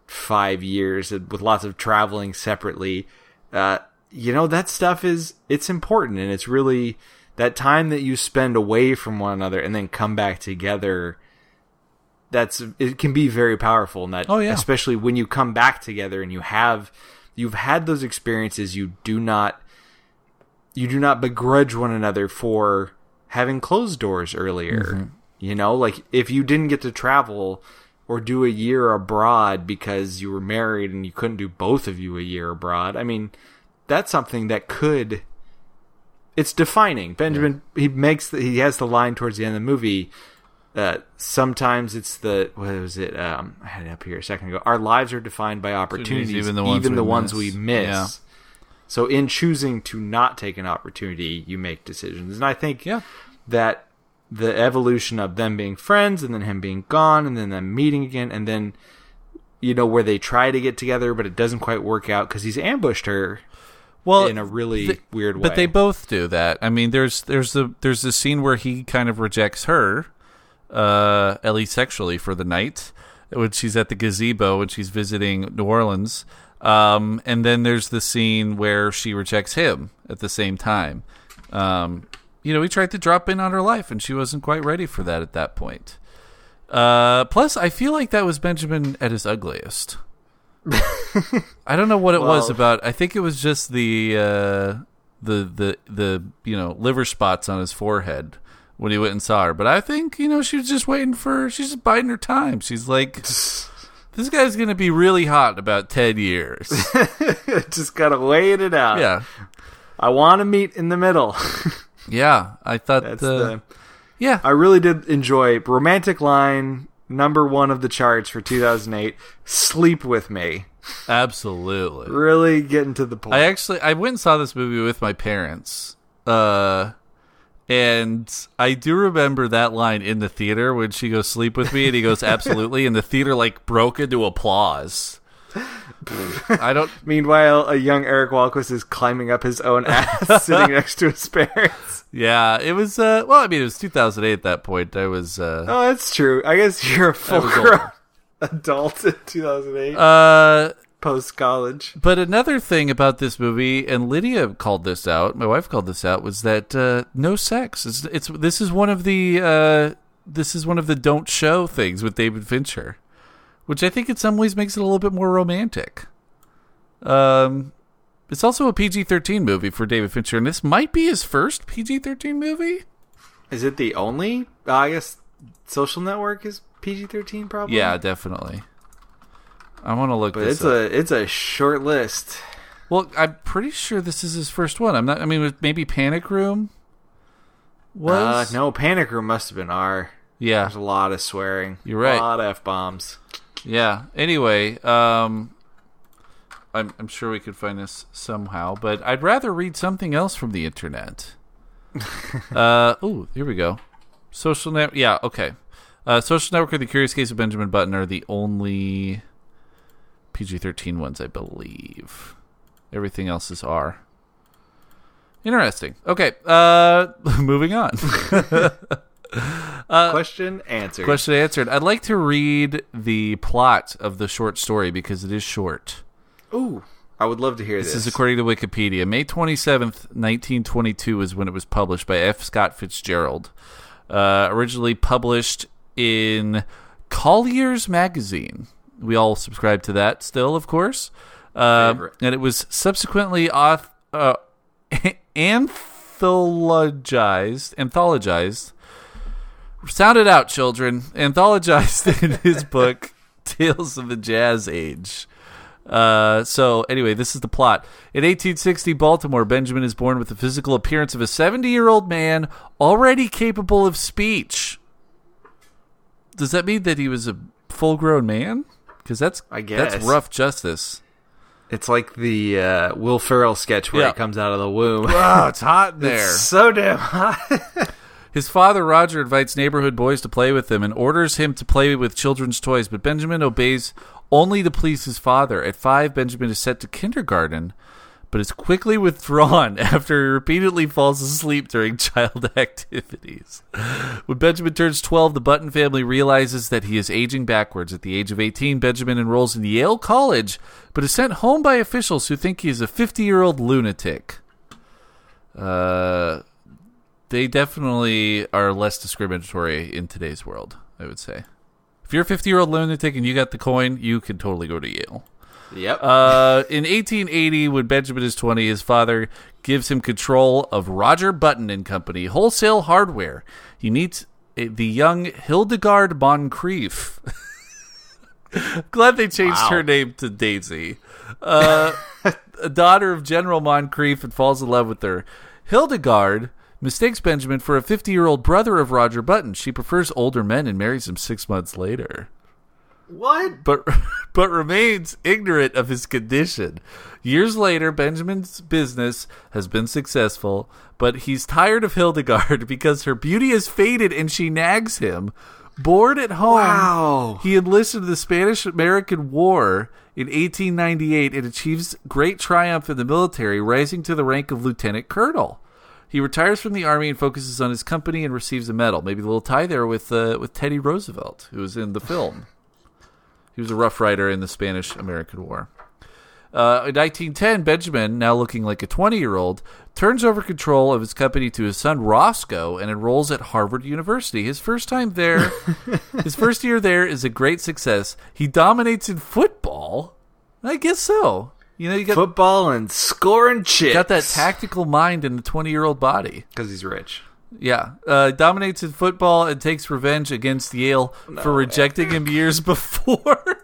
five years with lots of traveling separately. Uh, you know, that stuff is, it's important and it's really that time that you spend away from one another and then come back together. That's, it can be very powerful. And that, Oh, yeah. especially when you come back together and you have, you've had those experiences, you do not, you do not begrudge one another for having closed doors earlier. You know, like if you didn't get to travel or do a year abroad because you were married and you couldn't do both of you a year abroad, I mean, that's something that could. It's defining. Benjamin, he makes the, he has the line towards the end of the movie. Uh, sometimes it's the what was it? Um, I had it up here a second ago. Our lives are defined by opportunities, even the even ones the we ones miss. we miss. Yeah. So in choosing to not take an opportunity, you make decisions. And I think Yeah. that the evolution of them being friends and then him being gone and then them meeting again and then you know where they try to get together but it doesn't quite work out cuz he's ambushed her well, in a really th- weird way. But they both do that. I mean, there's there's the there's the scene where he kind of rejects her, uh, at least sexually for the night, when she's at the gazebo and she's visiting New Orleans. Um, and then there's the scene where she rejects him at the same time. Um, you know, he tried to drop in on her life, and she wasn't quite ready for that at that point. Uh, plus, I feel like that was Benjamin at his ugliest. *laughs* I don't know what it was about. I think it was just the uh, the the the you know liver spots on his forehead when he went and saw her. But I think you know she was just waiting for. She's just biding her time. She's like, *laughs* this guy's gonna be really hot in about ten years. *laughs* just got to wait it out. yeah, I want to meet in the middle. Yeah. I thought That's uh, the yeah. I really did enjoy romantic line number 1 of the charts for 2008, Sleep with Me. Absolutely. Really getting to the point. I actually I went and saw this movie with my parents. Uh and I do remember that line in the theater when she goes sleep with me and he goes absolutely and the theater like broke into applause. I don't *laughs* Meanwhile, a young Eric Walquist is climbing up his own ass, *laughs* sitting next to his parents. yeah, it was uh well I mean it was 2008 at that point. I was uh Oh, that's true. I guess you're a full grown *laughs* adult in 2008, uh post college. But another thing about this movie, and Lydia called this out, my wife called this out, was that uh, no sex. It's, it's this is one of the uh, this is one of the don't show things with David Fincher, which I think in some ways makes it a little bit more romantic. Um, it's also a PG thirteen movie for David Fincher, and this might be his first PG thirteen movie. Is it the only? Uh, I guess Social Network is PG 13, probably. Yeah, definitely. I want to look but this it's up. a it's a short list. Well, I'm pretty sure this is his first one. I'm not. I mean, maybe Panic Room Uh, no, Panic Room must have been R. Yeah, There's a lot of swearing. You're right. A lot of f bombs. Yeah. Anyway, um, I'm I'm sure we could find this somehow, but I'd rather read something else from the internet. *laughs* uh, oh, here we go. Social network. Yeah, okay. Uh, Social Network and The Curious Case of Benjamin Button are the only PG 13 ones, I believe. Everything else is R. Interesting. Okay, uh, *laughs* moving on. *laughs* Question answered. Question answered. I'd like to read the plot of the short story because it is short. Ooh, I would love to hear this. This is according to Wikipedia. May 27th, 1922 is when it was published by F. Scott Fitzgerald. Uh, originally published in Collier's Magazine. We all subscribe to that still, of course. Favorite. and it was subsequently auth- uh, *laughs* anthologized, anthologized. Sound it out, children. Anthologized in his book, Tales of the Jazz Age. Uh, so anyway, this is the plot. In 1860 Baltimore, Benjamin is born with the physical appearance of a 70-year-old man already capable of speech. Does that mean that he was a full-grown man? Because that's I guess. that's rough justice. It's like the uh, Will Ferrell sketch where Yeah. he comes out of the womb. Oh, it's hot in *laughs* there. It's so damn hot. *laughs* His father, Roger, invites neighborhood boys to play with him and orders him to play with children's toys, but Benjamin obeys only to please his father. At five, Benjamin is sent to kindergarten, but is quickly withdrawn *laughs* after he repeatedly falls asleep during child *laughs* activities. When Benjamin turns 12, the Button family realizes that he is aging backwards. At the age of 18, Benjamin enrolls in Yale College, but is sent home by officials who think he is a 50 year old lunatic. Uh, they definitely are less discriminatory in today's world, I would say. If you're a 50 year old lunatic and you got the coin, you can totally go to Yale. yep. Uh, in 1880, when Benjamin is 20, his father gives him control of Roger Button and Company wholesale hardware. He meets uh, the young Hildegard Moncrief. *laughs* Glad they changed Wow. her name to Daisy. Uh, *laughs* a daughter of General Moncrief and falls in love with her. Hildegard mistakes Benjamin for a 50 year old brother of Roger Button. She prefers older men and marries him six months later what? but *laughs* but remains ignorant of his condition. Years later, Benjamin's business has been successful, but he's tired of Hildegard *laughs* because her beauty has faded and she nags him. Bored at home, Wow. he enlisted in the Spanish American War in 1898 and achieves great triumph in the military, rising to the rank of lieutenant colonel. He retires from the army and focuses on his company and receives a medal. Maybe a little tie there with uh, with Teddy Roosevelt, who was in the film. He was a Rough Rider in the Spanish American War. Uh, in 1910, Benjamin, now looking like a 20 year old, turns over control of his company to his son Roscoe and enrolls at Harvard University. His first time there, *laughs* his first year there is a great success. He dominates in football. I guess so. You know, you got, Football and scoring chips. got that tactical mind in the 20 year old body. because he's rich. Yeah, uh, dominates in football and takes revenge against Yale for rejecting him years *laughs* before.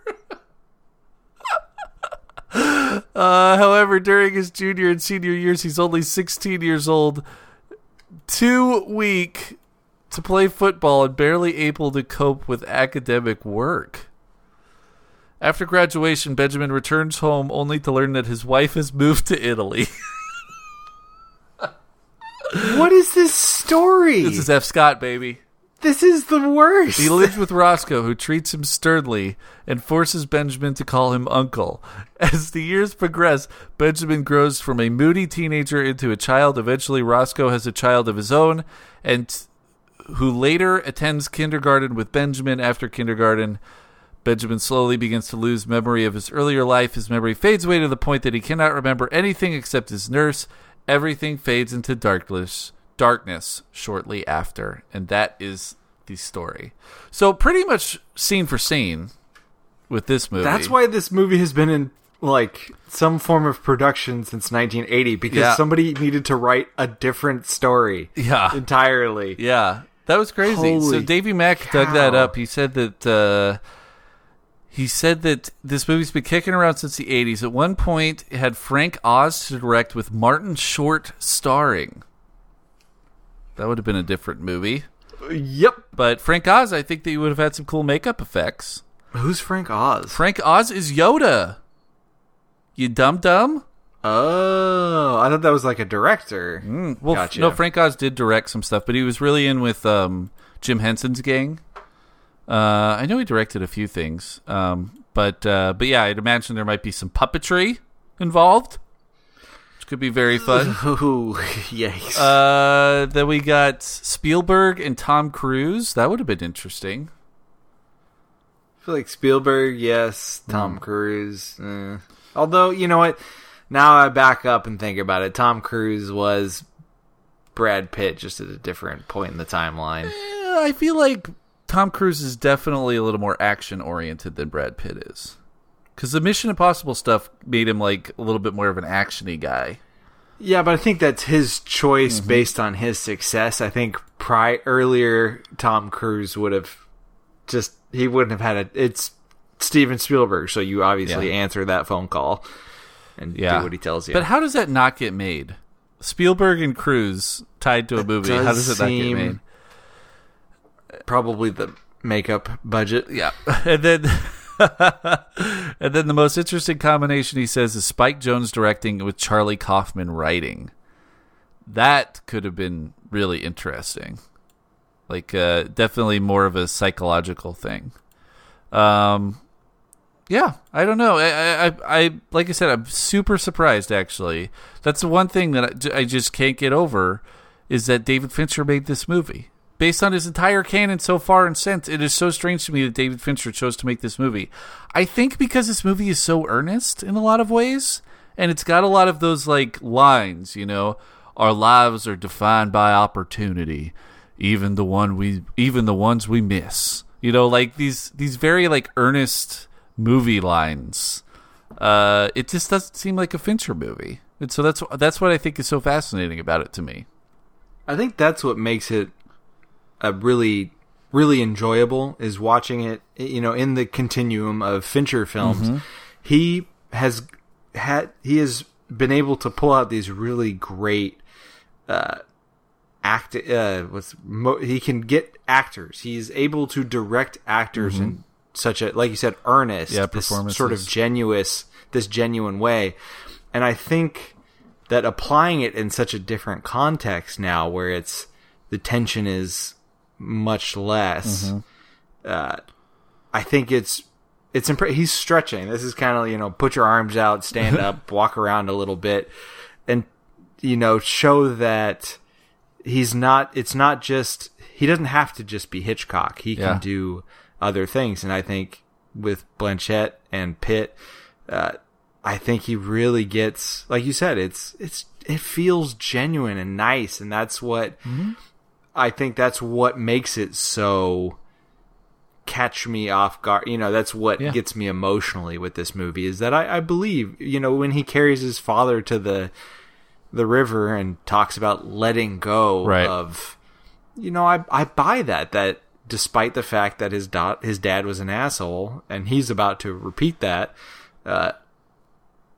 *laughs* uh, however, during his junior and senior years, he's only 16 years old, too weak to play football, and barely able to cope with academic work. After graduation, Benjamin returns home only to learn that his wife has moved to Italy. *laughs* What is this story? this is F. Scott, baby. This is the worst. He lives with Roscoe, who treats him sternly and forces Benjamin to call him uncle. As the years progress, Benjamin grows from a moody teenager into a child. Eventually, Roscoe has a child of his own, and who later attends kindergarten with Benjamin. After kindergarten, Benjamin slowly begins to lose memory of his earlier life. His memory fades away to the point that he cannot remember anything except his nurse. Everything fades into darkness, darkness shortly after, and that is the story. So pretty much scene for scene with this movie. That's why this movie has been in like some form of production since 1980 because Yeah. somebody needed to write a different story Yeah. entirely. Yeah, that was crazy. so Davy Mack dug that up. He said that uh, he said that this movie's been kicking around since the '80s. At one point, it had Frank Oz to direct with Martin Short starring. That would have been a different movie. Yep. But Frank Oz, I think that you would have had some cool makeup effects. Who's Frank Oz? Frank Oz is Yoda. You dumb dumb. Oh, I thought that was like a director. Well, f- Gotcha. no, Frank Oz did direct some stuff, but he was really in with um, Jim Henson's gang. Uh, I know he directed a few things, um, But uh, but yeah, I'd imagine there might be some puppetry involved, which could be very fun. Ooh, *laughs* yikes. Uh, then we got Spielberg and Tom Cruise. That would have been interesting. I feel like Spielberg, yes. Tom Cruise. eh. Although, you know what? Now I back up and think about it. Tom Cruise was Brad Pitt just at a different point in the timeline. Eh, I feel like Tom Cruise is definitely a little more action oriented than Brad Pitt is. Because the Mission Impossible stuff made him like a little bit more of an actiony guy. Yeah, but I think that's his choice mm-hmm. based on his success. I think prior earlier Tom Cruise would have just he wouldn't have had a it's Steven Spielberg, so you obviously Yeah. answer that phone call and Yeah, do what he tells you. But how does that not get made? Spielberg and Cruise tied to a movie. How does does it not get made? Probably the makeup budget. Yeah, *laughs* and then *laughs* and then the most interesting combination he says is Spike Jonze directing with Charlie Kaufman writing. That could have been really interesting. Like uh, definitely more of a psychological thing. Um, yeah, I don't know. I, I, I, I like I said, I'm super surprised. Actually, that's the one thing that I just can't get over is that David Fincher made this movie based on his entire canon so far and since. It is so strange to me that David Fincher chose to make this movie. I think because this movie is so earnest in a lot of ways, and it's got a lot of those like lines. You know, our lives are defined by opportunity, even the one we, even the ones we miss. You know, like these these very like earnest movie lines. Uh, it just doesn't seem like a Fincher movie, and so that's that's what I think is so fascinating about it to me. I think that's what makes it a really really enjoyable is watching it you know in the continuum of Fincher films. He has had he has been able to pull out these really great uh act uh what's mo- he can get actors. He's able to direct actors in such a like you said earnest Yeah, this sort of genuine this genuine way. And i think that applying it in such a different context now where it's the tension is much less uh, i think it's it's impre- he's stretching. This is kind of you know put your arms out stand *laughs* up walk around a little bit and you know show that he's not it's not just he doesn't have to just be hitchcock. He Yeah. can do other things. And i think with blanchett and pitt uh, I think he really gets, like you said, it's it's it feels genuine and nice, and that's what I think. That's what makes it so catch me off guard. You know, that's what Yeah. gets me emotionally with this movie is that I, I believe, you know, when he carries his father to the the river and talks about letting go Right. of, you know, I I buy that that despite the fact that his dot his dad was an asshole and he's about to repeat that uh,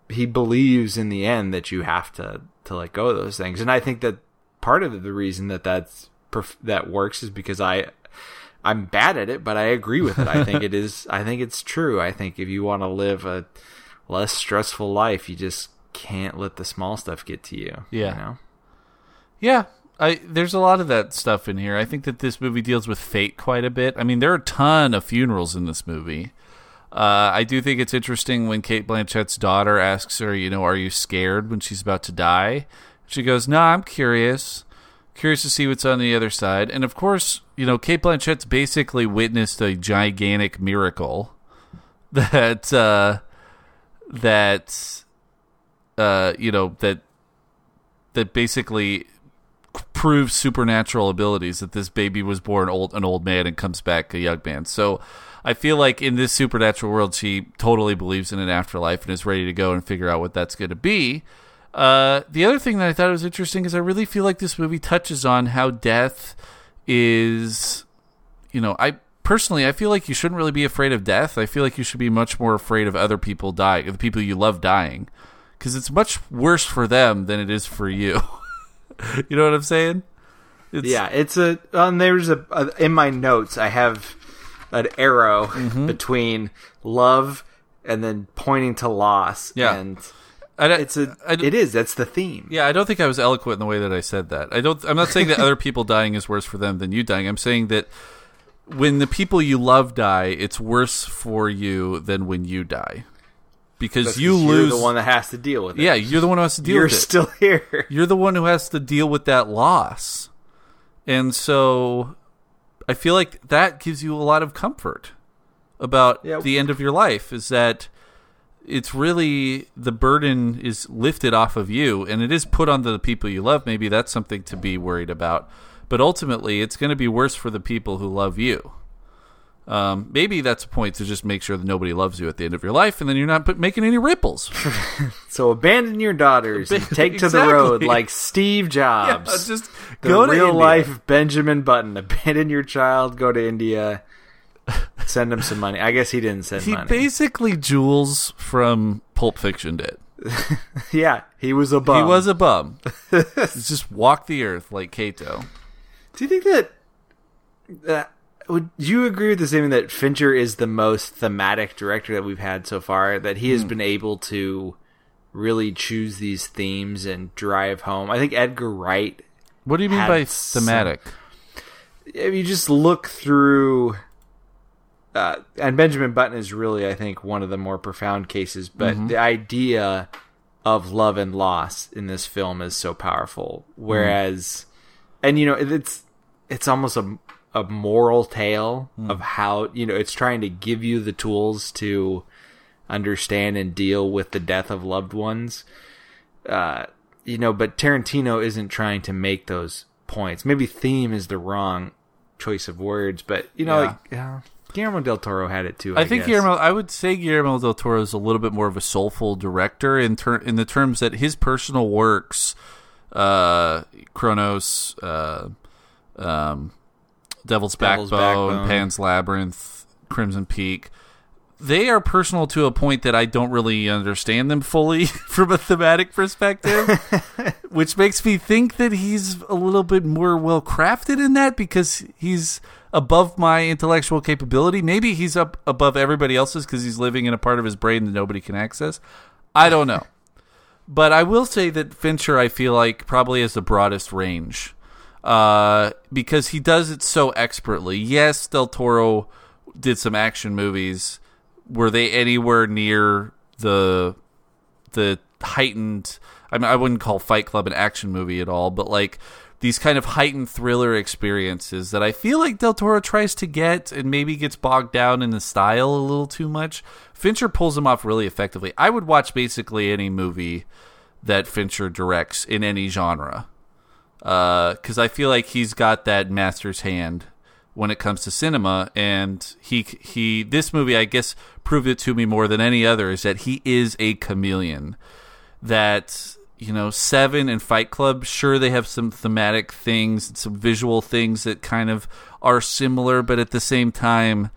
he believes in the end that you have to to let go of those things, and I think that part of the reason that that's perf- that works is because I I'm bad at it, but I agree with it. I think it *laughs* is. I think it's true. I think if you want to live a less stressful life, you just can't let the small stuff get to you. Yeah. You know? Yeah, I there's a lot of that stuff in here. I think that this movie deals with fate quite a bit. I mean, there are a ton of funerals in this movie. Uh, I do think it's interesting when Cate Blanchett's daughter asks her, you know, are you scared when she's about to die? She goes, no, I'm curious. Curious to see what's on the other side. And of course, you know, Cate Blanchett's basically witnessed a gigantic miracle *laughs* that, uh, that, uh, you know, that, that basically proves supernatural abilities that this baby was born old an old man and comes back a young man. So I feel like in this supernatural world she totally believes in an afterlife and is ready to go and figure out what that's going to be. Uh, the other thing that I thought was interesting is I really feel like this movie touches on how death is, you know, I personally I feel like you shouldn't really be afraid of death. I feel like you should be much more afraid of other people dying, of the people you love dying, because it's much worse for them than it is for you. *laughs* you know what I'm saying? It's, Yeah, it's a. Um, there's a, a in my notes. I have an arrow Mm-hmm. between love and then pointing to loss. Yeah. and I, it's a. I, it is. That's the theme. Yeah, I don't think I was eloquent in the way that I said that. I don't. I'm not saying that other *laughs* people dying is worse for them than you dying. I'm saying that when the people you love die, it's worse for you than when you die. Because you lose the one that has to deal with it. Yeah, you're the one who has to deal with it. you're with it. still here. you're the one who has to deal with that loss. And so I feel like that gives you a lot of comfort about Yeah. the end of your life is that it's really the burden is lifted off of you and it is put onto the people you love. Maybe that's something to be worried about. But ultimately, it's going to be worse for the people who love you. Um, maybe that's a point to just make sure that nobody loves you at the end of your life, and then you're not put, making any ripples. *laughs* So abandon your daughters and take to the road *laughs* like Steve Jobs. just the go to real life Benjamin Button. Abandon your child. Go to India. Send him some money. I guess he didn't send He money. basically Jules from Pulp Fiction did. *laughs* yeah, he was a bum. He was a bum. *laughs* Just walked the earth like Kato. Do you think that? Uh, would you agree with the statement that Fincher is the most thematic director that we've had so far? That he has been able to really choose these themes and drive home. I think Edgar Wright. What do you mean by some- thematic? If you just look through, uh, and Benjamin Button is really, I think, one of the more profound cases. But Mm-hmm. the idea of love and loss in this film is so powerful. Whereas, and you know, it's it's almost a a moral tale of how you know it's trying to give you the tools to understand and deal with the death of loved ones. Uh, you know, but Tarantino isn't trying to make those points. Maybe theme is the wrong choice of words, but you know, Yeah. like yeah, Guillermo del Toro had it too. I, I think guess. Guillermo. I would say Guillermo del Toro is a little bit more of a soulful director in ter- in the terms that his personal works, uh, Cronos, uh, um, Devil's, Devil's Backbone, Backbone. Pan's Labyrinth, Crimson Peak. They are personal to a point that I don't really understand them fully *laughs* from a thematic perspective, *laughs* which makes me think that he's a little bit more well crafted in that because he's above my intellectual capability. Maybe he's up above everybody else's because he's living in a part of his brain that nobody can access. I don't know. *laughs* But I will say that Fincher, I feel like, probably has the broadest range uh, because he does it so expertly. Yes, Del Toro did some action movies. Were they anywhere near the the heightened? I mean, I wouldn't call Fight Club an action movie at all, but like these kind of heightened thriller experiences that I feel like Del Toro tries to get and maybe gets bogged down in the style a little too much. Fincher pulls them off really effectively. I would watch basically any movie that Fincher directs in any genre uh, because I feel like he's got that master's hand when it comes to cinema, and he he this movie I guess proved it to me more than any other is that he is a chameleon. That you know, Seven and Fight Club, sure they have some thematic things, some visual things that kind of are similar, but at the same time.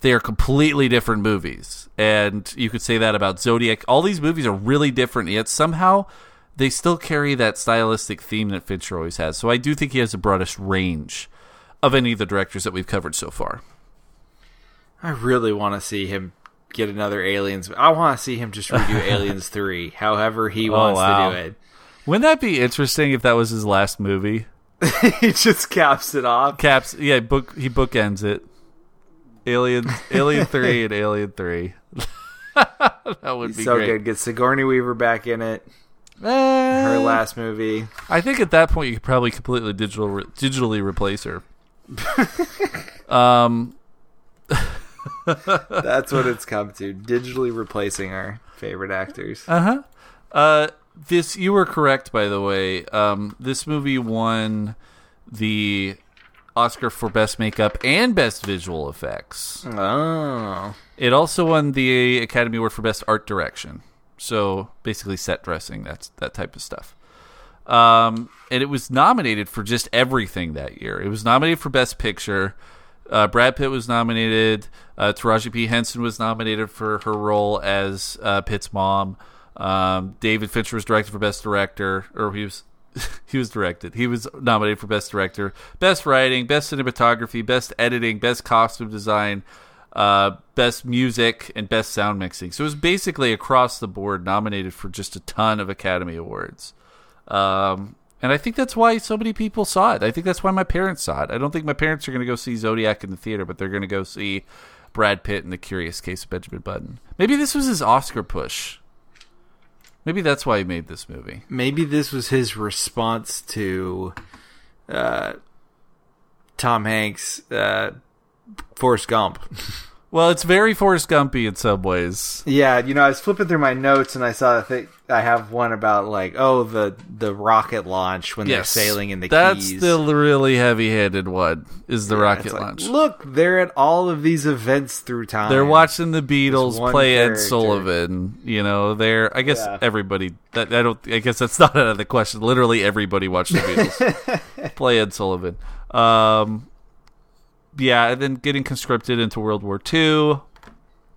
They are completely different movies. And you could say that about Zodiac. All these movies are really different, yet somehow they still carry that stylistic theme that Fincher always has. So I do think he has the broadest range of any of the directors that we've covered so far. I really want to see him get another Aliens. I want to see him just redo *laughs* Aliens Three, however he wants wow. to do it. Wouldn't that be interesting if that was his last movie? *laughs* he just caps it off. Caps, yeah, book he bookends it. Alien, Alien Three, *laughs* and Alien Three. that would be so great. good. Get Sigourney Weaver back in it. Her Eh, last movie. I think at that point you could probably completely digital digitally replace her. um, That's what it's come to. Digitally replacing our favorite actors. Uh-huh. Uh this you were correct by the way. Um this movie won the Oscar for best makeup and best visual effects. Oh. It also won the Academy Award for best art direction. So basically set dressing, that's that type of stuff. Um and it was nominated for just everything that year. It was nominated for best picture. Uh, Brad Pitt was nominated. Uh, Taraji P. Henson was nominated for her role as uh, Pitt's mom. Um, David Fincher was directed for Best Director, or he was *laughs* he was directed. He was nominated for Best Director, Best Writing, Best Cinematography, Best Editing, Best Costume Design, uh, Best Music, and Best Sound Mixing. So it was basically across the board nominated for just a ton of Academy Awards. Um, And I think that's why so many people saw it. I think that's why my parents saw it. I don't think my parents are going to go see Zodiac in the theater, but they're going to go see Brad Pitt in The Curious Case of Benjamin Button. Maybe this was his Oscar push. Maybe that's why he made this movie. Maybe this was his response to uh, Tom Hanks, uh, Forrest Gump. *laughs* Well, it's very Forrest Gumpy in some ways. Yeah, you know, I was flipping through my notes and I saw that I have one about like, oh, the the rocket launch when Yes. they're sailing in the That's Keys. the really heavy-handed one. Is the Yeah, rocket like, launch? Look, they're at all of these events through time. They're watching the Beatles play Ed. Sullivan. You know, they're. I guess Yeah. everybody. That I don't. I guess that's not out of the question. Literally everybody watched the Beatles *laughs* play Ed Sullivan. Um, yeah, and then getting conscripted into World War II.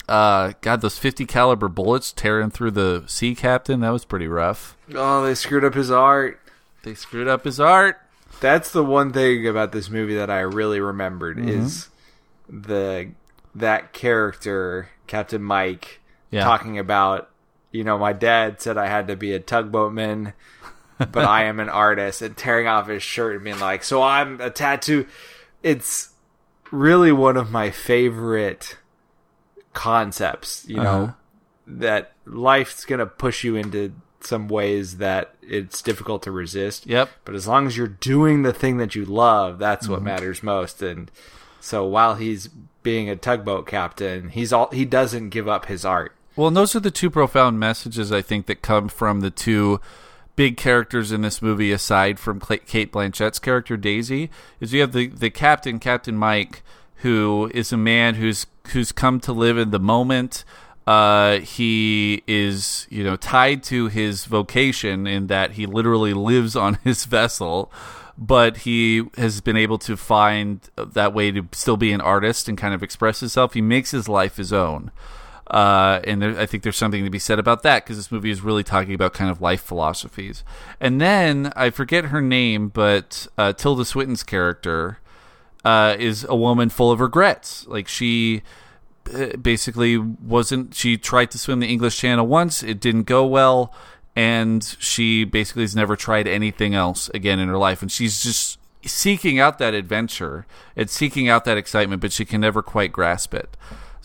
Uh, God, those fifty caliber bullets tearing through the sea captain. That was pretty rough. Oh, they screwed up his art. They screwed up his art. That's the one thing about this movie that I really remembered Mm-hmm. is the that character Captain Mike Yeah. talking about you know my dad said I had to be a tugboatman but I am an *laughs* artist and tearing off his shirt and being like so I'm a tattoo it's really one of my favorite concepts you know Uh-huh. that life's going to push you into some ways that it's difficult to resist Yep. but as long as you're doing the thing that you love, that's Mm-hmm. what matters most. And so while he's being a tugboat captain, he's all he doesn't give up his art. Well, and those are the two profound messages I think that come from the two big characters in this movie, aside from Cate Blanchett's character Daisy. Is you have the the captain, Captain Mike, who is a man who's who's come to live in the moment. Uh, he is, you know, tied to his vocation in that he literally lives on *laughs* his vessel, but he has been able to find that way to still be an artist and kind of express himself. He makes his life his own. Uh, and there, I think there's something to be said about that because this movie is really talking about kind of life philosophies. And then I forget her name, but uh, Tilda Swinton's character uh, is a woman full of regrets. Like she uh, basically wasn't. She tried to swim the English Channel once, it didn't go well, and she basically has never tried anything else again in her life. And she's just seeking out that adventure and seeking out that excitement, but she can never quite grasp it.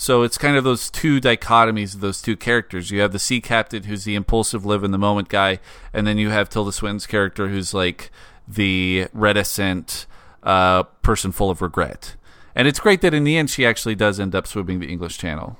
So it's kind of those two dichotomies of those two characters. You have the sea captain who's the impulsive live in the moment guy, and then you have Tilda Swinton's character who's like the reticent uh, person full of regret. And it's great that in the end she actually does end up swimming the English Channel.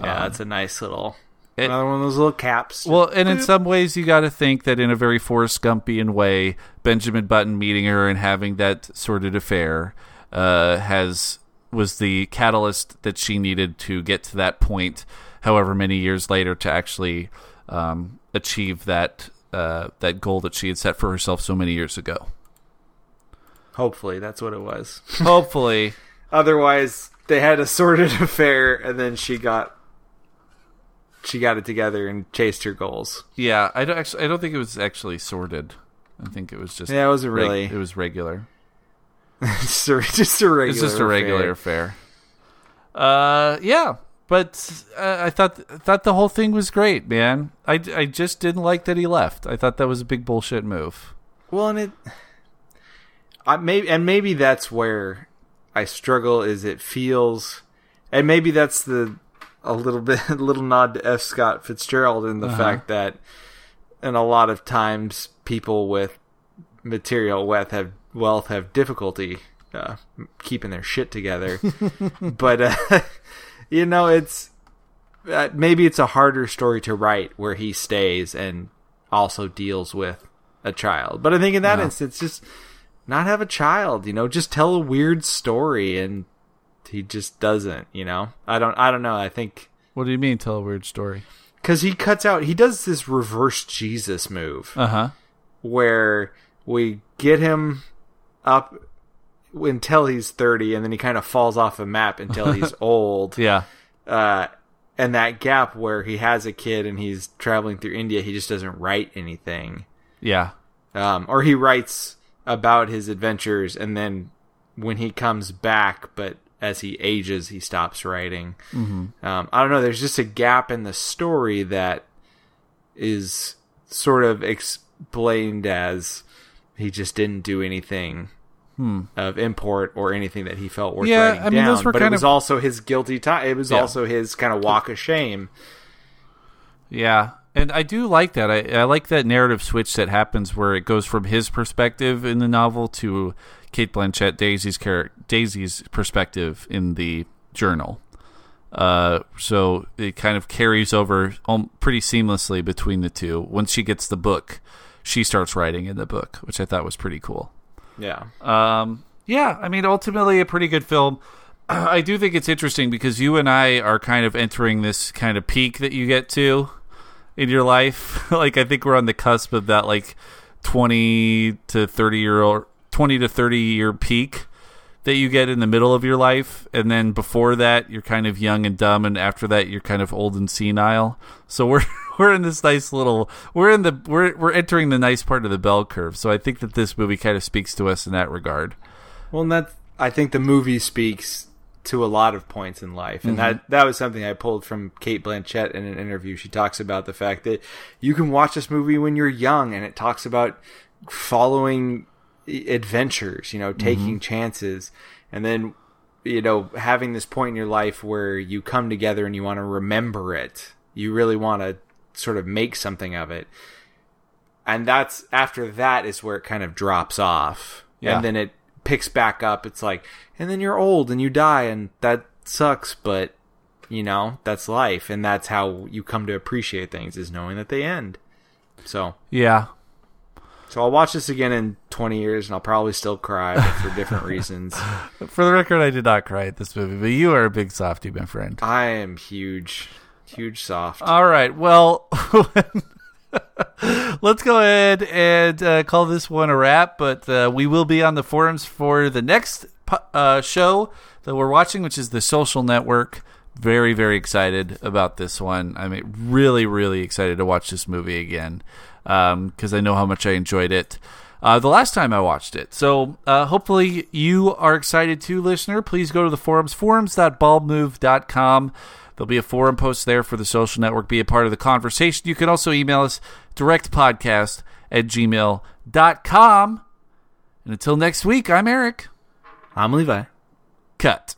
Yeah, that's a nice little Um, it- another one of those little caps. Well, and in some ways, you got to think that in a very Forrest Gumpian way, Benjamin Button meeting her and having that sordid affair uh, has was the catalyst that she needed to get to that point. However, many years later, to actually um, achieve that uh, that goal that she had set for herself so many years ago. Hopefully, that's what it was. *laughs* Hopefully, Otherwise, they had a sordid *laughs* affair, and then she got she got it together and chased her goals. yeah. I don't actually. I don't think it was actually sordid. I think it was just. Yeah, it wasn't reg- really. it was regular. *laughs* just, a, just a regular. It's just a regular affair. Uh, yeah, but uh, I thought I thought the whole thing was great, man. I, I just didn't like that he left. I thought that was a big bullshit move. Well, and it, I maybe, and maybe that's where I struggle. Is it feels, and maybe that's the a little bit, *laughs* a little nod to F. Scott Fitzgerald in the Uh-huh. fact that, and a lot of times people with material wealth have wealth have difficulty uh, keeping their shit together. *laughs* but uh, *laughs* you know, it's uh, maybe it's a harder story to write where he stays and also deals with a child. But I think in that Yeah. instance, just not have a child. You know, just tell a weird story, and he just doesn't. You know, I don't. I don't know. I think What do you mean? Tell a weird story. because he cuts out. He does this reverse Jesus move Uh huh. where we get him up until he's 30 and then he kind of falls off the map until he's *laughs* old Yeah. uh, and that gap where he has a kid and he's traveling through india he just doesn't write anything Yeah. um, or he writes about his adventures and then when he comes back but as he ages he stops writing mm-hmm. um, i don't know there's just a gap in the story that is sort of explained as He just didn't do anything of import or anything that he felt worth Hmm. Yeah, writing I mean, down. those were but it was of- also his guilty time. It was Yeah. also his kind of walk of shame. Yeah, and I do like that. I, I like that narrative switch that happens where it goes from his perspective in the novel to Cate Blanchett, Daisy's char- Daisy's perspective in the journal. Uh, so it kind of carries over um, pretty seamlessly between the two. Once she gets the book, she starts writing in the book, which I thought was pretty cool. Yeah. Um, yeah, I mean, ultimately a pretty good film. *clears throat* I do think it's interesting because you and I are kind of entering this kind of peak that you get to in your life. *laughs* like, I think we're on the cusp of that, like, 20 to 30 year old, 20 to 30 year peak that you get in the middle of your life. And then before that, you're kind of young and dumb. And after that, you're kind of old and senile. So *laughs* we're, we're in this nice little, we're in the, we're, we're entering the nice part of the bell curve. So I think that this movie kind of speaks to us in that regard. Well, and that I think the movie speaks to a lot of points in life, and Mm-hmm. that that was something I pulled from Cate Blanchett in an interview. She talks about the fact that you can watch this movie when you're young, and it talks about following adventures, you know, mm-hmm. taking chances, and then you know having this point in your life where you come together and you want to remember it. You really want to sort of make something of it. And that's after that is where it kind of drops off. Yeah. And then it picks back up. It's like, and then you're old and you die, and that sucks, but you know, that's life. And that's how you come to appreciate things is knowing that they end. So, Yeah. So I'll watch this again in 20 years and I'll probably still cry but for different *laughs* reasons. For the record, I did not cry at this movie, but you are a big softy, my friend. I am huge, huge soft. All right. Well, *laughs* let's go ahead and uh, call this one a wrap. But uh, we will be on the forums for the next uh, show that we're watching, which is the Social Network. Very, very excited about this one. I'm really, really excited to watch this movie again because I know how much I enjoyed it. Uh, the last time I watched it. So uh, hopefully you are excited too, listener. Please go to the forums, forums.baldmove.com. There'll be a forum post there for the social network. Be a part of the conversation. You can also email us directpodcast at gmail.com. And until next week, I'm Eric. I'm Levi. Cut.